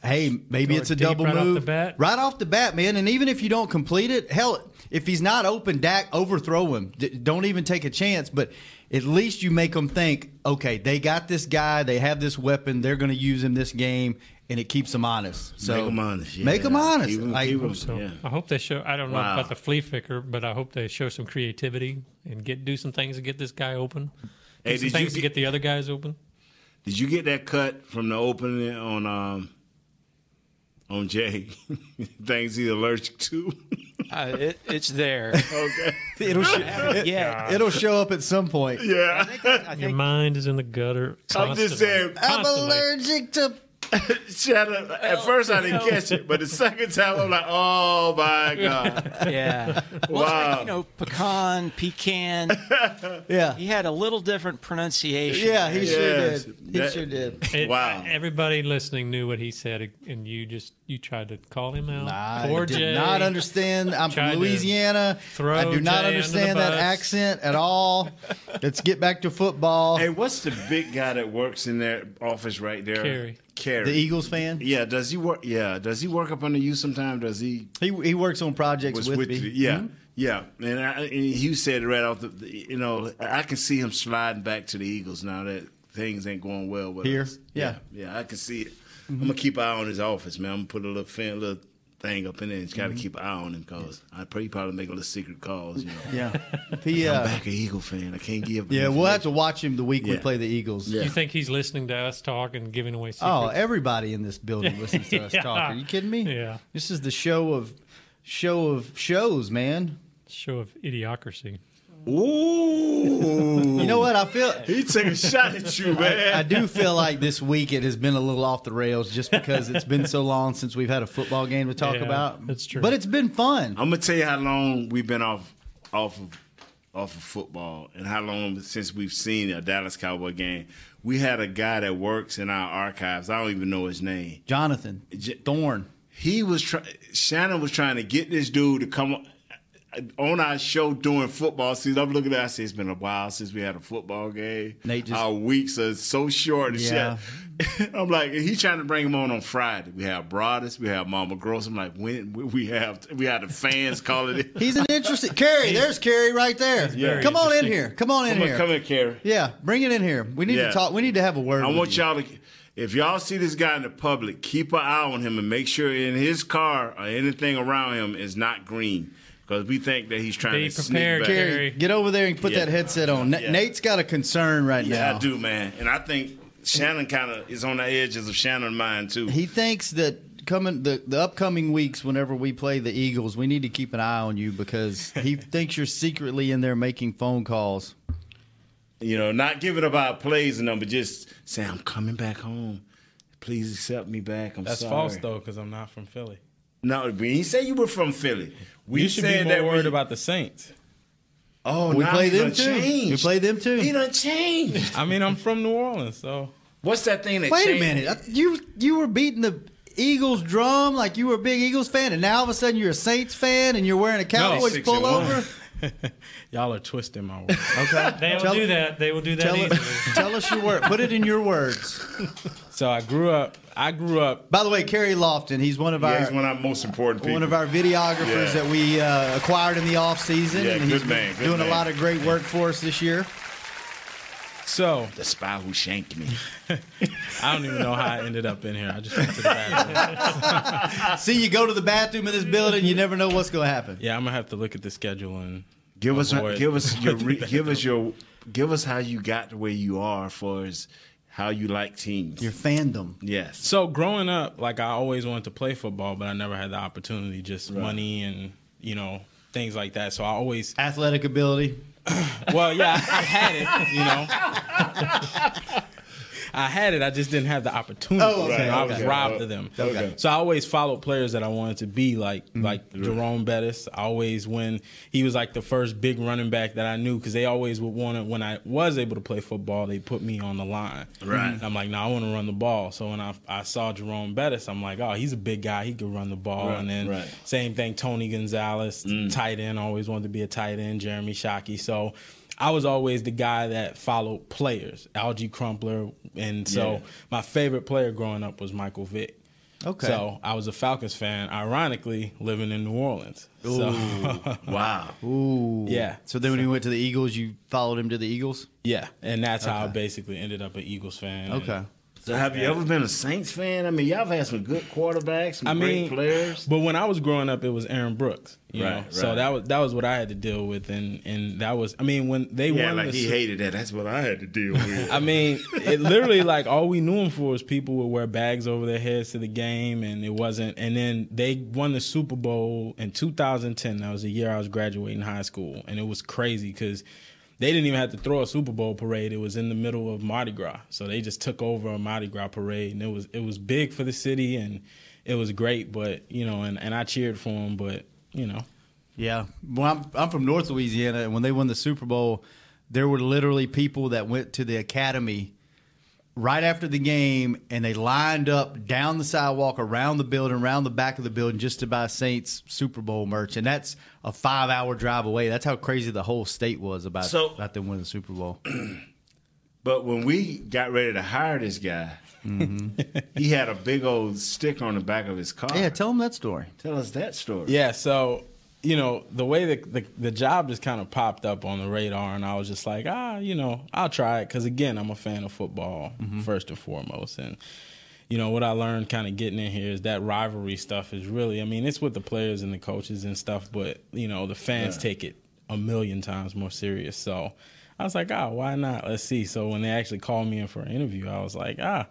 hey, maybe it's a double right off move the bat? right off the bat, man. And even if you don't complete it, hell, if he's not open, Dak overthrow him. D- don't even take a chance. But at least you make them think, okay, they got this guy, they have this weapon, they're going to use him this game, and it keeps them honest. So Make 'em honest, yeah. Make them honest. Keep 'em- Like- keep 'em- So Yeah. I hope they show. I don't know Wow. about the flea flicker, but I hope they show some creativity and get do some things to get this guy open. Do Hey, some did you things to get- get the other guys open. Did you get that cut from the opening on um on Jay? Things he's allergic to. Uh, it, it's there. okay. It'll sh- it- yeah. it'll show up at some point. Yeah. Your mind is in the gutter. I'm just constantly. saying. I'm allergic to. Shut up. At oh. first, I didn't catch it, but the second time, I'm like, oh my god. Yeah. Well, Wow. you know, pecan, pecan. Yeah. He had a little different pronunciation. Yeah, he sure Yes. did. He That- sure did. It- Wow. Everybody listening knew what he said, and you just you tried to call him out. I Poor did Jay. not understand. I'm Tried from Louisiana. throw I do not Jay understand that accent at all. Let's get back to football. Hey, what's the big guy that works in their office right there? Carey. Carey. The Eagles fan. Yeah, does he work? Yeah, does he work up under you sometime? Does he? He he works on projects with, with me. you? Yeah, Mhm. yeah. And, I, and he said it right off the. You know, I can see him sliding back to the Eagles now that things ain't going well with Here? us. Yeah. yeah, yeah, I can see it. I'm gonna keep an eye on his office, man. I'm gonna put a little fan, little thing up in there. and Just gotta Mhm. keep an eye on him because I probably probably make a little secret calls. You know. Yeah. He, I'm uh, back an Eagle fan. I can't give. Yeah, we'll have to watch him the week we play the Eagles. You think he's listening to us talk and giving away secrets? Oh, everybody in this building listens to us Yeah. talk. Are you kidding me? Yeah. This is the show of show of shows, man. Show of idiocracy. Ooh. You know what? I feel he took a shot at you, man. I, I do feel like this week it has been a little off the rails just because it's been so long since we've had a football game to talk Yeah, about. that's true. But it's been fun. I'm gonna tell you how long we've been off off of off of football and how long since we've seen a Dallas Cowboy game. We had a guy that works in our archives. I don't even know his name. Jonathan Thorne. He was trying. Shannon was trying to get this dude to come on- on our show during football season. I'm looking at. it, I say it's been a while since we had a football game. Nate just- our weeks are so short. And Yeah. I'm like, he's trying to bring him on on Friday. We have Broaddus, we have Mama Gross. I'm like, when we have we have the fans calling it. He's an interesting Carrie. There's Carrie right there. very Come on in here. Come on in Come on, here. come in, Carrie. Yeah, bring it in here. We need Yeah. to talk. We need to have a word. I with want you. y'all to, if y'all see this guy in the public, keep an eye on him and make sure in his car or anything around him is not green. Because we think that he's trying Be to prepared, sneak back. Carrie, get over there and put Yeah. that headset on. Na- Yeah. Nate's got a concern right now. Yeah, now. I do, man. And I think Shannon kind of is on the edges of Shannon's mind, too. He thinks that coming the, the upcoming weeks, whenever we play the Eagles, we need to keep an eye on you because he thinks you're secretly in there making phone calls. You know, not giving up our plays and them, but just saying, I'm coming back home. Please accept me back. I'm That's sorry. false though, because I'm not from Philly. No, we didn't say you were from Philly. We you should be more that worried we- about the Saints. Oh, we now play them too. changed. We play them too. He done changed. I mean, I'm from New Orleans, so What's that thing that Wait a minute. You you were beating the Eagles drum like you were a big Eagles fan, and now all of a sudden you're a Saints fan and you're wearing a Cowboys six and pullover. y'all are twisting my words. Okay, They will Tell- do that. They will do that Tell, easily. tell us your word. Put it in your words. so I grew up. I grew up. By the way, Kerry Lofton, he's one of Yeah, our he's one of our most important people. one of our videographers Yeah. that we uh, acquired in the off season, Yeah, and he's good man, good doing a lot of great work for us this year. So the spy who shanked me. I don't even know how I ended up in here. I just went to the bathroom. See, you go to the bathroom in this building, you never know what's going to happen. yeah, I'm gonna have to look at the schedule and Give us, avoid give us your, re, give us your, give us how you got to where you are, for as how you like teams. Your fandom. yes. So growing up, like I always wanted to play football, but I never had the opportunity. Just Right. money and you know, things like that. So I always athletic ability. Well, yeah, I, had it, you know. I had it. I just didn't have the opportunity. Oh, okay, I was okay. robbed of them. Okay. So I always followed players that I wanted to be like, Mm-hmm. like Jerome Bettis. I always when he was like the first big running back that I knew because they always would want to. When I was able to play football, they put me on the line. Right. And I'm like, no, I want to run the ball. So when I I saw Jerome Bettis, I'm like, oh, he's a big guy. He could run the ball. Right, and then right. same thing, Tony Gonzalez, tight end. Always wanted to be a tight end. Jeremy Shockey. So. I was always the guy that followed players, Alge Crumpler, and so Yeah. my favorite player growing up was Michael Vick. Okay. So I was a Falcons fan, ironically living in New Orleans. So, wow. Ooh. Yeah. So then when he went to the Eagles, you followed him to the Eagles? yeah, and that's how I basically ended up an Eagles fan. and- Okay. So have you ever been a Saints fan? I mean, y'all have had some good quarterbacks, some I great mean, players. But when I was growing up, it was Aaron Brooks. You Right, know? So that was that was what I had to deal with, and and that was I mean when they yeah, won like the he hated that. That's what I had to deal with. I mean, it literally like all we knew him for was people would wear bags over their heads to the game, and it wasn't. And then they won the Super Bowl in 2010. That was the year I was graduating high school, and it was crazy because they didn't even have to throw a Super Bowl parade. It was in the middle of Mardi Gras, so they just took over a Mardi Gras parade, and it was it was big for the city, and it was great. But you know, and and I cheered for them, but you know. Yeah. Well, I'm, I'm from North Louisiana, and when they won the Super Bowl, there were literally people that went to the academy right after the game, and they lined up down the sidewalk, around the building, around the back of the building, just to buy Saints Super Bowl merch. And that's a five hour drive away. That's how crazy the whole state was about, So- about them winning the Super Bowl. But when we got ready to hire this guy, mm-hmm. he had a big old sticker on the back of his car. Yeah, tell him that story. Tell us that story. Yeah, so you know the way that the, the job just kind of popped up on the radar, and I was just like, ah, you know, I'll try it because again, I'm a fan of football first and foremost, and you know what I learned kind of getting in here is that rivalry stuff is really, I mean, it's with the players and the coaches and stuff, but you know the fans Yeah. take it a million times more serious. So I was like, ah, why not? Let's see. So when they actually called me in for an interview, I was like, ah.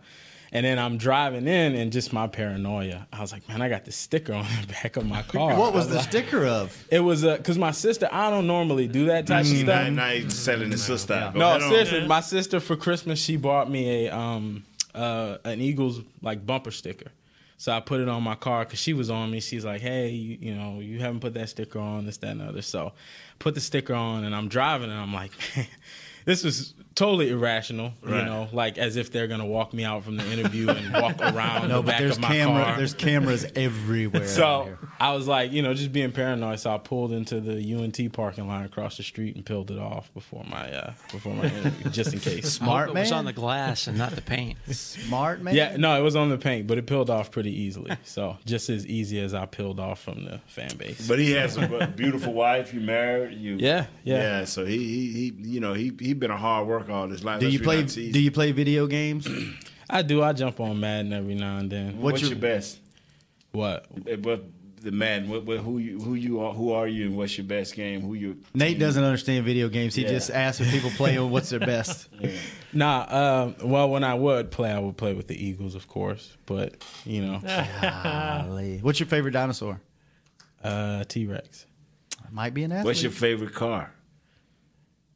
And then I'm driving in, and just my paranoia. I was like, "Man, I got this sticker on the back of my car." What was I the like- sticker of? It was a. because my sister. I don't normally do that type of Now, stuff. now he's selling his sister out. No, ahead on. seriously, my sister for Christmas she bought me a um uh an Eagles like bumper sticker. So I put it on my car because she was on me. She's like, "Hey, you, you know, you haven't put that sticker on, this, that, and the other." So put the sticker on, and I'm driving, and I'm like, "Man, this was totally irrational." You know, like as if they're gonna walk me out from the interview and walk around No, the but back there's of my camera. car. There's cameras everywhere. So. I was like, you know, just being paranoid. So I pulled into the UNT parking lot across the street and peeled it off before my uh, before my interview, just in case. I hope it was on the glass and not the paint. Smart man. Yeah, no, it was on the paint, but it peeled off pretty easily. So just as easy as I peeled off from the fan base. But he has a beautiful wife. You married. You. Yeah, yeah. Yeah. So he, he, he you know, he, he been a hard worker all his life. Do That's you play? Do you play video games? I do. I jump on Madden every now and then. What's, your, best? What? Eh, What the man? What, what, who you? Who you are? Who are you? And what's your best game? Who you? Nate doesn't understand video games. He Yeah. just asks if people play and what's their best. Nah. Um, well, when I would play, I would play with the Eagles, of course. But you know, Golly. What's your favorite dinosaur? uh, T Rex. Might be an athlete. What's your favorite car?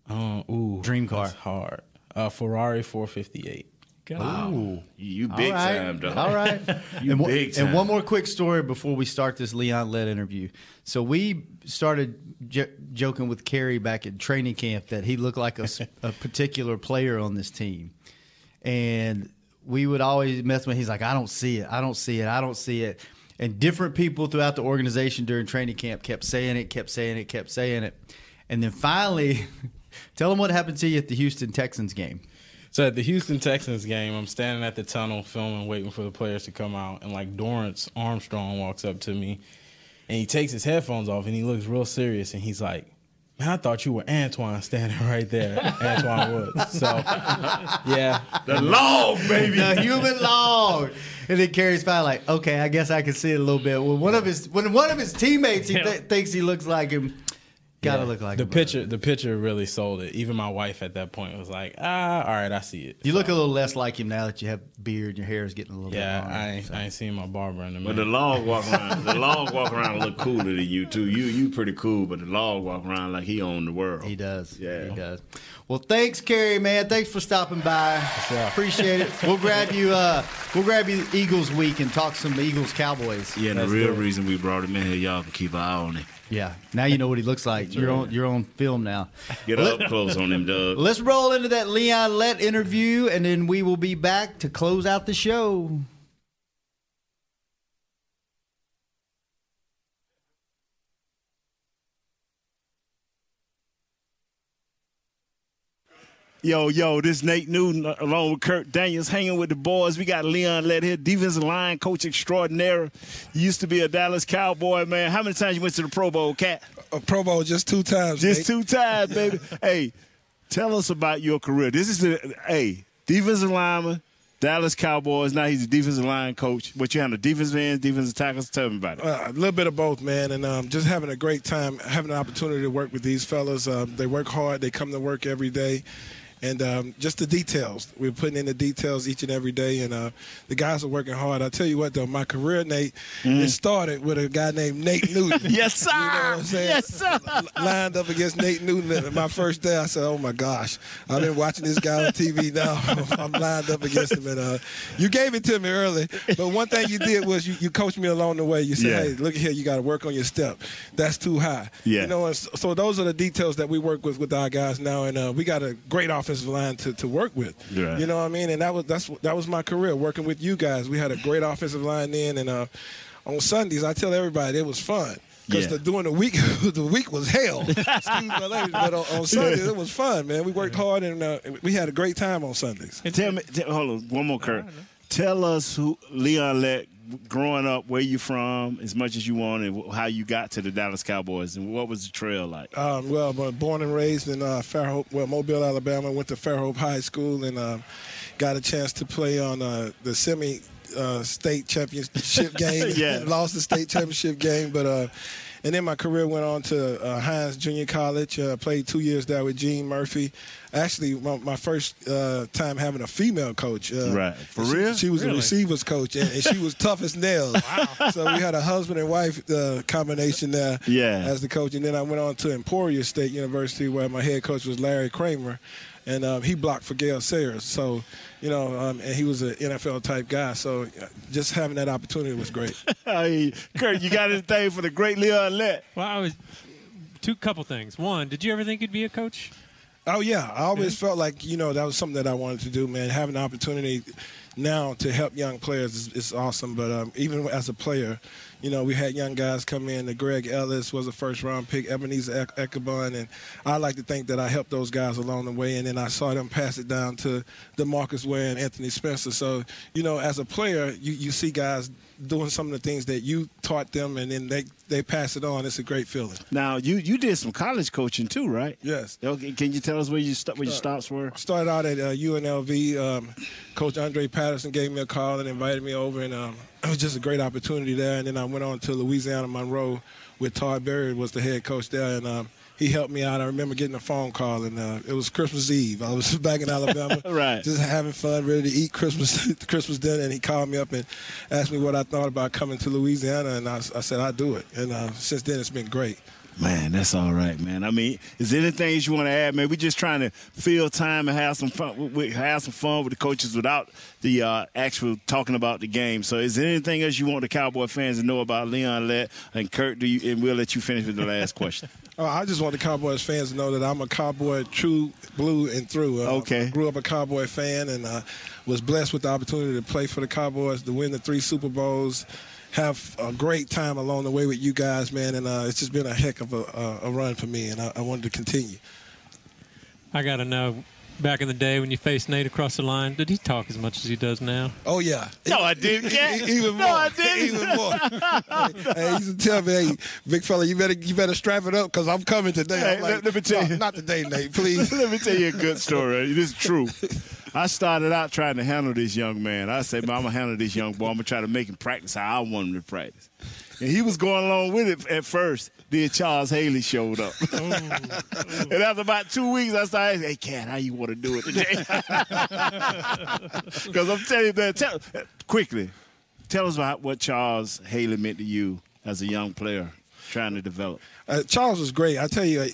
Uh, ooh, Dream car. that's hard. Uh, Ferrari 458. Wow. You, you big right. time, dog. All right. You and, one- big time. and one more quick story before we start this Leon Lett interview. So we started j- joking with Kerry back at training camp that he looked like a particular player on this team, and we would always mess with. Him. He's like, I don't see it. I don't see it. I don't see it. And different people throughout the organization during training camp kept saying it, kept saying it, kept saying it, and then finally, tell them what happened to you at the Houston Texans game. So at the Houston Texans game, I'm standing at the tunnel filming, waiting for the players to come out, and like Dorance Armstrong walks up to me, and he takes his headphones off and he looks real serious, and he's like, "Man, I thought you were Antwaun standing right there, Antwaun Woods." So yeah, The log, baby. the human log. And then carries finally like, okay, I guess I can see it a little bit. When one of his when one of his teammates he th- thinks he looks like him, Gotta Yeah. look like the picture. The picture really sold it. Even my wife at that point was like, "Ah, all right, I see it." You look a little less like him now that you have beard and your hair is getting a little Yeah, bit I longer. ain't, I ain't seen my barber in a minute. But the long walk around, the long walk around look cooler than you too. You you pretty cool, but the long walk around like he owned the world. He does. Yeah, He does. Well, thanks, Kerry, man. Thanks for stopping by. Appreciate it. We'll grab you. Uh, we'll grab you Eagles week and talk some Eagles Cowboys. Yeah, and the real do it. reason we brought him in here, y'all can keep an eye on him. Yeah. Now you know what he looks like. You're on. You're on film now. Get up close on him, Doug. Let's roll into that Leon Lett interview, and then we will be back to close out the show. Yo, yo, this Nate Newton uh, along with Kurt Daniels hanging with the boys. We got Leon Lett here, defensive line coach extraordinaire. You used to be a Dallas Cowboy, man. How many times you went to the Pro Bowl, Cat? A Pro Bowl just two times. Just Nate. two times, baby. hey, tell us about your career. This is the hey, defensive lineman, Dallas Cowboys. Now he's a defensive line coach. But you have the defensive ends, defensive tackles. Tell me about it. Uh, a little bit of both, man, and um, just having a great time, having an opportunity to work with these fellas. Um, they work hard. They come to work every day. And um, just the details. We're putting in the details each and every day, and uh, the guys are working hard. I tell you what, though, my career, Nate, it started with a guy named Nate Newton. yes, sir. You know what I'm saying? Yes, sir. Lined up against Nate Newton and my first day. I said, "Oh my gosh, I've been watching this guy on TV now. I'm lined up against him." And uh, you gave it to me early, but one thing you did was you, you coached me along the way. You said, Yeah. "Hey, look here, you got to work on your step. That's too high." Yeah. You know, and so, so those are the details that we work with with our guys now, and uh, we got a great offensive line to, to work with. Right. You know what I mean? And that was that's that was my career working with you guys. We had a great offensive line then, and uh, on Sundays I tell everybody it was fun. Because Yeah. the during the week, the week was hell. Excuse my language, but on, on Sundays it was fun, man. We worked hard and uh, we had a great time on Sundays. And Tell me, tell, hold on, one more, Kurt. Tell us who Leon Lett, growing up, where you from, as much as you want, and how you got to the Dallas Cowboys, and what was the trail like? Um, well, born and raised in uh, Fairhope, well, Mobile, Alabama. Went to Fairhope High School and um, got a chance to play on uh, the semi uh, state championship game. Yeah. lost the state championship game, but. Uh, and then my career went on to uh, Hinds Junior College. Uh, played two years there with Gene Murphy. Actually, my, my first uh, time having a female coach. Uh, Right. For she- real? She was Really? a receivers coach, and, and she was tough as nails. wow. So we had a husband and wife uh, combination there Yeah. as the coach. And then I went on to Emporia State University, where my head coach was Larry Kramer, and um, he blocked for Gale Sayers. So, you know, um, and he was an NFL type guy. So, uh, just having that opportunity was great. hey, Kurt, you got anything for the great Leon Lett? Well, I was two couple things. One, did you ever think you'd be a coach? Oh yeah, I always felt like you know that was something that I wanted to do, man. Having the opportunity now to help young players is, is awesome. But um, even as a player, you know, we had young guys come in. The Greg Ellis was a first round pick, Ebenezer Ek- Ekuban, and I like to think that I helped those guys along the way. And then I saw them pass it down to DeMarcus Ware and Anthony Spencer. So you know, as a player, you, you see guys doing some of the things that you taught them, and then they they pass it on. It's a great feeling. Now, you you did some college coaching too, right? Yes. Okay, can you tell us where you st- where your stops were? started out at uh, UNLV. Um, Coach Andre Patterson gave me a call and invited me over, and um, it was just a great opportunity there. And then I went on to Louisiana Monroe with Todd Berry was the head coach there, and um, he helped me out. I remember getting a phone call, and uh, it was Christmas Eve. I was back in Alabama, Right. just having fun, ready to eat Christmas Christmas dinner. And he called me up and asked me what I thought about coming to Louisiana, and I, I said I'd do it. And uh, since then, it's been great. Man, that's all right, man. I mean, is there anything you want to add, man? We're just trying to fill time and have some fun. We have some fun with the coaches without the uh, actual talking about the game. So, is there anything else you want the Cowboy fans to know about Leon Lett and Kurt? Do you? And we'll let you finish with the last question. Oh, I just want the Cowboys fans to know that I'm a Cowboy true blue and through. Uh, Okay. Grew up a Cowboy fan and uh, was blessed with the opportunity to play for the Cowboys, to win the three Super Bowls, have a great time along the way with you guys, man. And uh, it's just been a heck of a, a, a run for me, and I, I wanted to continue. I got to know. Back in the day when you faced Nate across the line, did he talk as much as he does now? Oh yeah. No, I didn't. Even more. No, I didn't. Even more. hey, he used to tell me, "Hey, big fella, you better you better strap it up because I'm coming today." Hey, I'm let- like, let me tell "No, you." not today, Nate. Please. Let me tell you a good story. This is true. I started out trying to handle this young man. I said, man, I'm gonna handle this young boy. I'm gonna try to make him practice how I want him to practice. And he was going along with it at first. Then Charles Haley showed up. and after about two weeks, I started, hey, Cat, how you want to do it today? Because I'm telling you that, tell, quickly, tell us about what Charles Haley meant to you as a young player trying to develop. Uh, Charles was great. I tell you,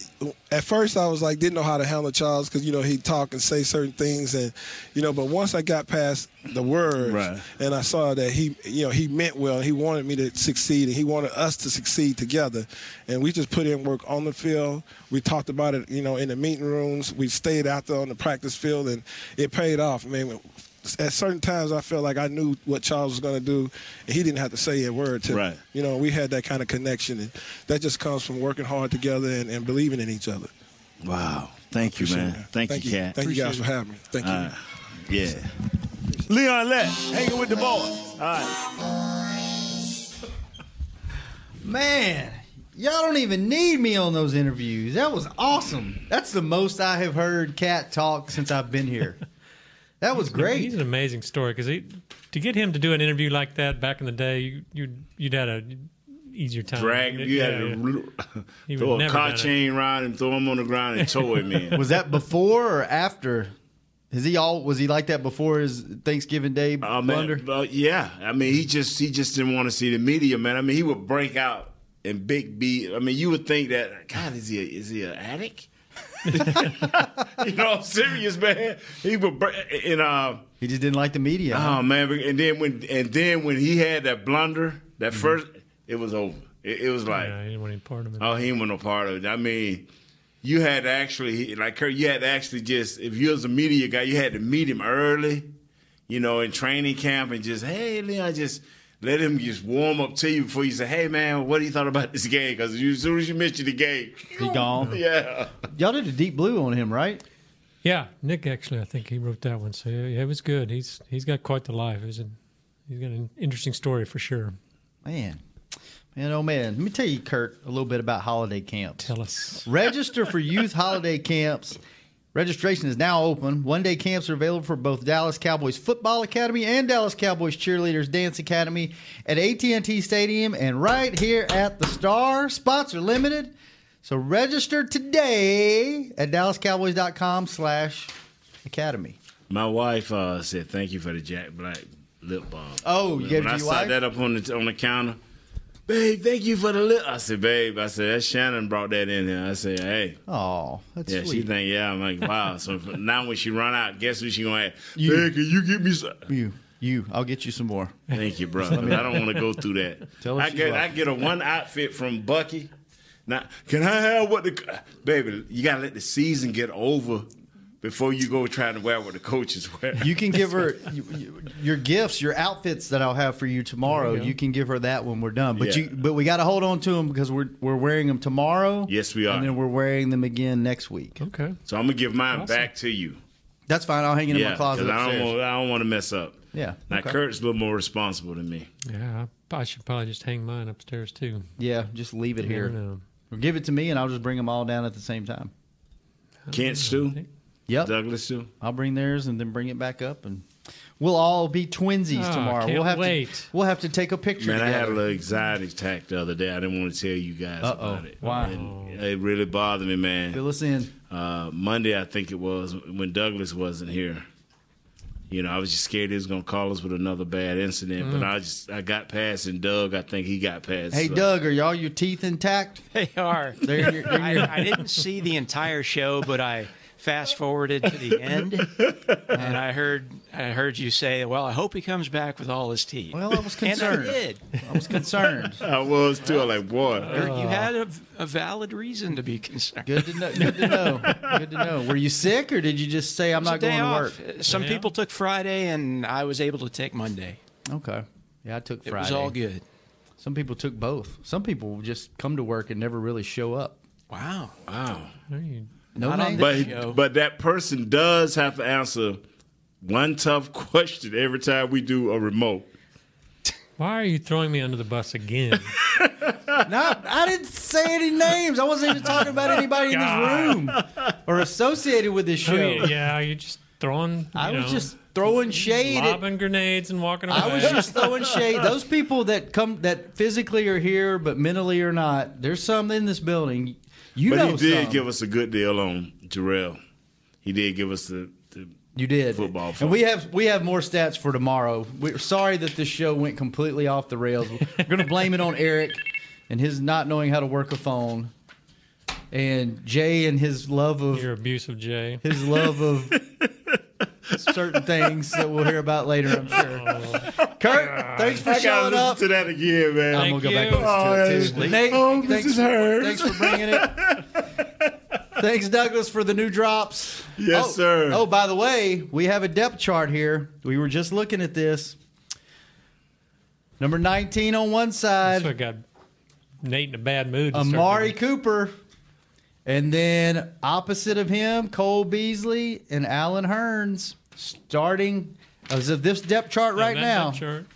at first I was like didn't know how to handle Charles because you know he'd talk and say certain things, and you know. But once I got past the words, Right. and I saw that he, you know, he meant well. He wanted me to succeed, and he wanted us to succeed together. And we just put in work on the field. We talked about it, you know, in the meeting rooms. We stayed out there on the practice field, and it paid off. I mean, at certain times I felt like I knew what Charles was going to do, and he didn't have to say a word to me. You know, we had that kind of connection, and that just comes from working hard together and, and believing in each other. Wow. Thank you, man. Thank, Thank you, you. Cat. Thank you guys for having me. Thank you. Uh, yeah. Leon Lett, hanging with the boys. All right. Man, y'all don't even need me on those interviews. That was awesome. That's the most I have heard Cat talk since I've been here. That was great. He's an amazing story because to get him to do an interview like that back in the day, you, you'd you'd had a easier time. Drag him. You Yeah, had yeah. to He throw a car done it. chain around him, throw him on the ground, and tow him in. Was that before or after? Is he all? Was he like that before his Thanksgiving Day Oh, blunder? man, well, yeah. I mean, he just he just didn't want to see the media, man. I mean, he would break out and big B. I mean, you would think that God is he a, is he an addict? you know, I'm serious, man. He would break and uh, he just didn't like the media. Oh man, and then when and then when he had that blunder, that first, it was over. It, it was like, Yeah, he didn't want any part of it. oh, he didn't want no part of it. I mean. You had to actually, like Kurt, you had to actually just, if you was a media guy, you had to meet him early, you know, in training camp and just, hey, Leon, just let him just warm up to you before you say, hey, man, what do you thought about this game? Because as soon as you mention the game, He gone. yeah. Y'all did a deep blue on him, right? Yeah, Nick actually, I think he wrote that one. So yeah, yeah, it was good. He's he's got quite the life. He's, an, he's got an interesting story for sure. Man, man, oh man. Let me tell you, Kurt, a little bit about holiday camps. Tell us. Register for youth holiday camps. Registration is now open. One day camps are available for both Dallas Cowboys Football Academy and Dallas Cowboys Cheerleaders Dance Academy at AT&T Stadium and right here at the Star. Spots are limited. So register today at dallascowboys.com slash academy. My wife uh, said, thank you for the Jack Black lip balm. Oh, you gave when it I to your sat wife? that up on the, on the counter, babe, thank you for the lip. I said, babe, I said, that Shannon brought that in here. I said, hey. Oh, that's yeah, she think, yeah. I'm like, wow. So now when she run out, guess who she gonna ask? You. Babe, can you get me some? You, you. I'll get you some more. Thank you, bro. I don't want to go through that. Tell I get I get a one outfit from Bucky. Now, can I have what the baby? You gotta let the season get over before you go trying to wear what the coaches wear. You can give her you, you, your gifts, your outfits that I'll have for you tomorrow. You You, can give her that when we're done. But Yeah. you, but we got to hold on to them because we're we're wearing them tomorrow. Yes, we are. and then we're wearing them again next week. Okay, So I'm gonna give mine Awesome. back to you. that's fine. I'll hang it in my closet. I don't want I don't want to mess up. Yeah, Now okay. Kurt's a little more responsible than me. Yeah, I, I should probably just hang mine upstairs too. Yeah, just leave it You here. know. Or give it to me, and I'll just bring them all down at the same time. Can't Stew, Yep. Douglas Stew. I'll bring theirs and then bring it back up, and we'll all be twinsies Oh, tomorrow. can't we'll have wait. to we'll have to take a picture. Man, I had a little anxiety attack the other day. I didn't want to tell you guys Uh-oh. about it. Why? And it really bothered me, man. Fill us in. Uh, Monday, I think it was when Douglas wasn't here. You know, I was just scared he was gonna call us with another bad incident, but Mm. I just I got past, and Doug, I think he got past. Hey, so- Doug, are y'all your teeth intact? They are. They're in your- they're in your- I, I didn't see the entire show, but I fast forwarded to the end, and I heard I heard you say, "Well, I hope he comes back with all his teeth." Well, I was concerned. And I did. I was concerned. I was too. I'm like, boy, You're- oh. had a, a valid reason to be concerned. Good to know. Good to know. Good to know. Were you sick, or did you just say I'm It was a not going day to work? Some Yeah. people took Friday, and I was able to take Monday. Okay. Yeah, I took Friday. It was all good. Some people took both. Some people just come to work and never really show up. Wow. wow. No Not on name? this But show. but that person does have to answer one tough question every time we do a remote. Why are you throwing me under the bus again? No, I didn't say any names. I wasn't even talking about anybody in this room or associated with this Oh, show. yeah, yeah, you just throwing. You I was just throwing shade. at- lobbing grenades and walking away. I was just throwing shade. Those people that come that physically are here but mentally are not. There's some in this building. You but know he did some. give us a good deal on Jurrell. He did give us the, the You did football. And we have we have more stats for tomorrow. We're sorry that this show went completely off the rails. We're going to blame it on Eric and his not knowing how to work a phone, and Jay and his love of your abuse of Jay, his love of certain things that we'll hear about later. I'm sure. Oh. Kurt, thanks for I gotta showing listen up. to that again, man. I'm gonna go back you. and listen to it too. Nate, oh, thanks, this is hers. thanks for bringing it. thanks, Douglas, for the new drops. Yes, Oh, sir. Oh, by the way, we have a depth chart here. We were just looking at this. Number 19 on one side, So I got Nate in a bad mood. to start Amari Cooper. And then opposite of him, Cole Beasley and Allen Hurns starting as of this depth chart doing right that now. depth chart.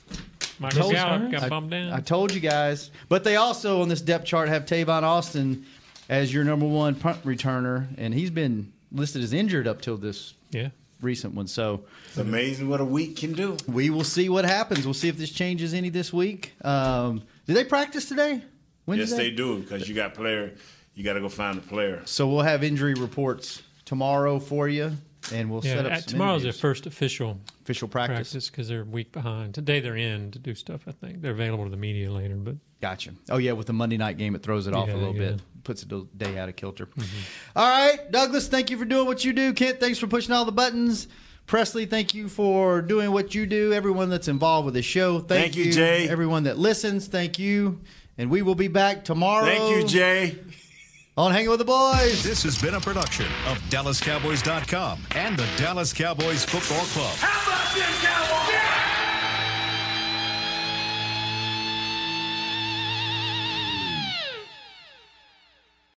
Michael Gallup got bumped down. I told you guys. But they also on this depth chart have Tavon Austin as your number one punt returner, and he's been listed as injured up till this yeah. recent one. So It's amazing what a week can do. we will see what happens. We'll see if this changes any this week. Um, did they practice today? Yes, they do because you got player. You got to go find a player. So we'll have injury reports tomorrow for you, and we'll yeah, set up some tomorrow's their first official official practice because they're a week behind. Today they're in to do stuff. I think they're available to the media later, but Gotcha. Oh yeah, with the Monday night game, it throws it off a little yeah. bit, puts it a day out of kilter. Mm-hmm. All right, Douglas, thank you for doing what you do. Kent, thanks for pushing all the buttons. Presley, thank you for doing what you do. Everyone that's involved with the show, thank, Thank you, Jay. Everyone that listens, thank you. And we will be back tomorrow. Thank you, Jay. On Hanging with the Boys. This has been a production of DallasCowboys.com and the Dallas Cowboys Football Club. How about this, Cowboys?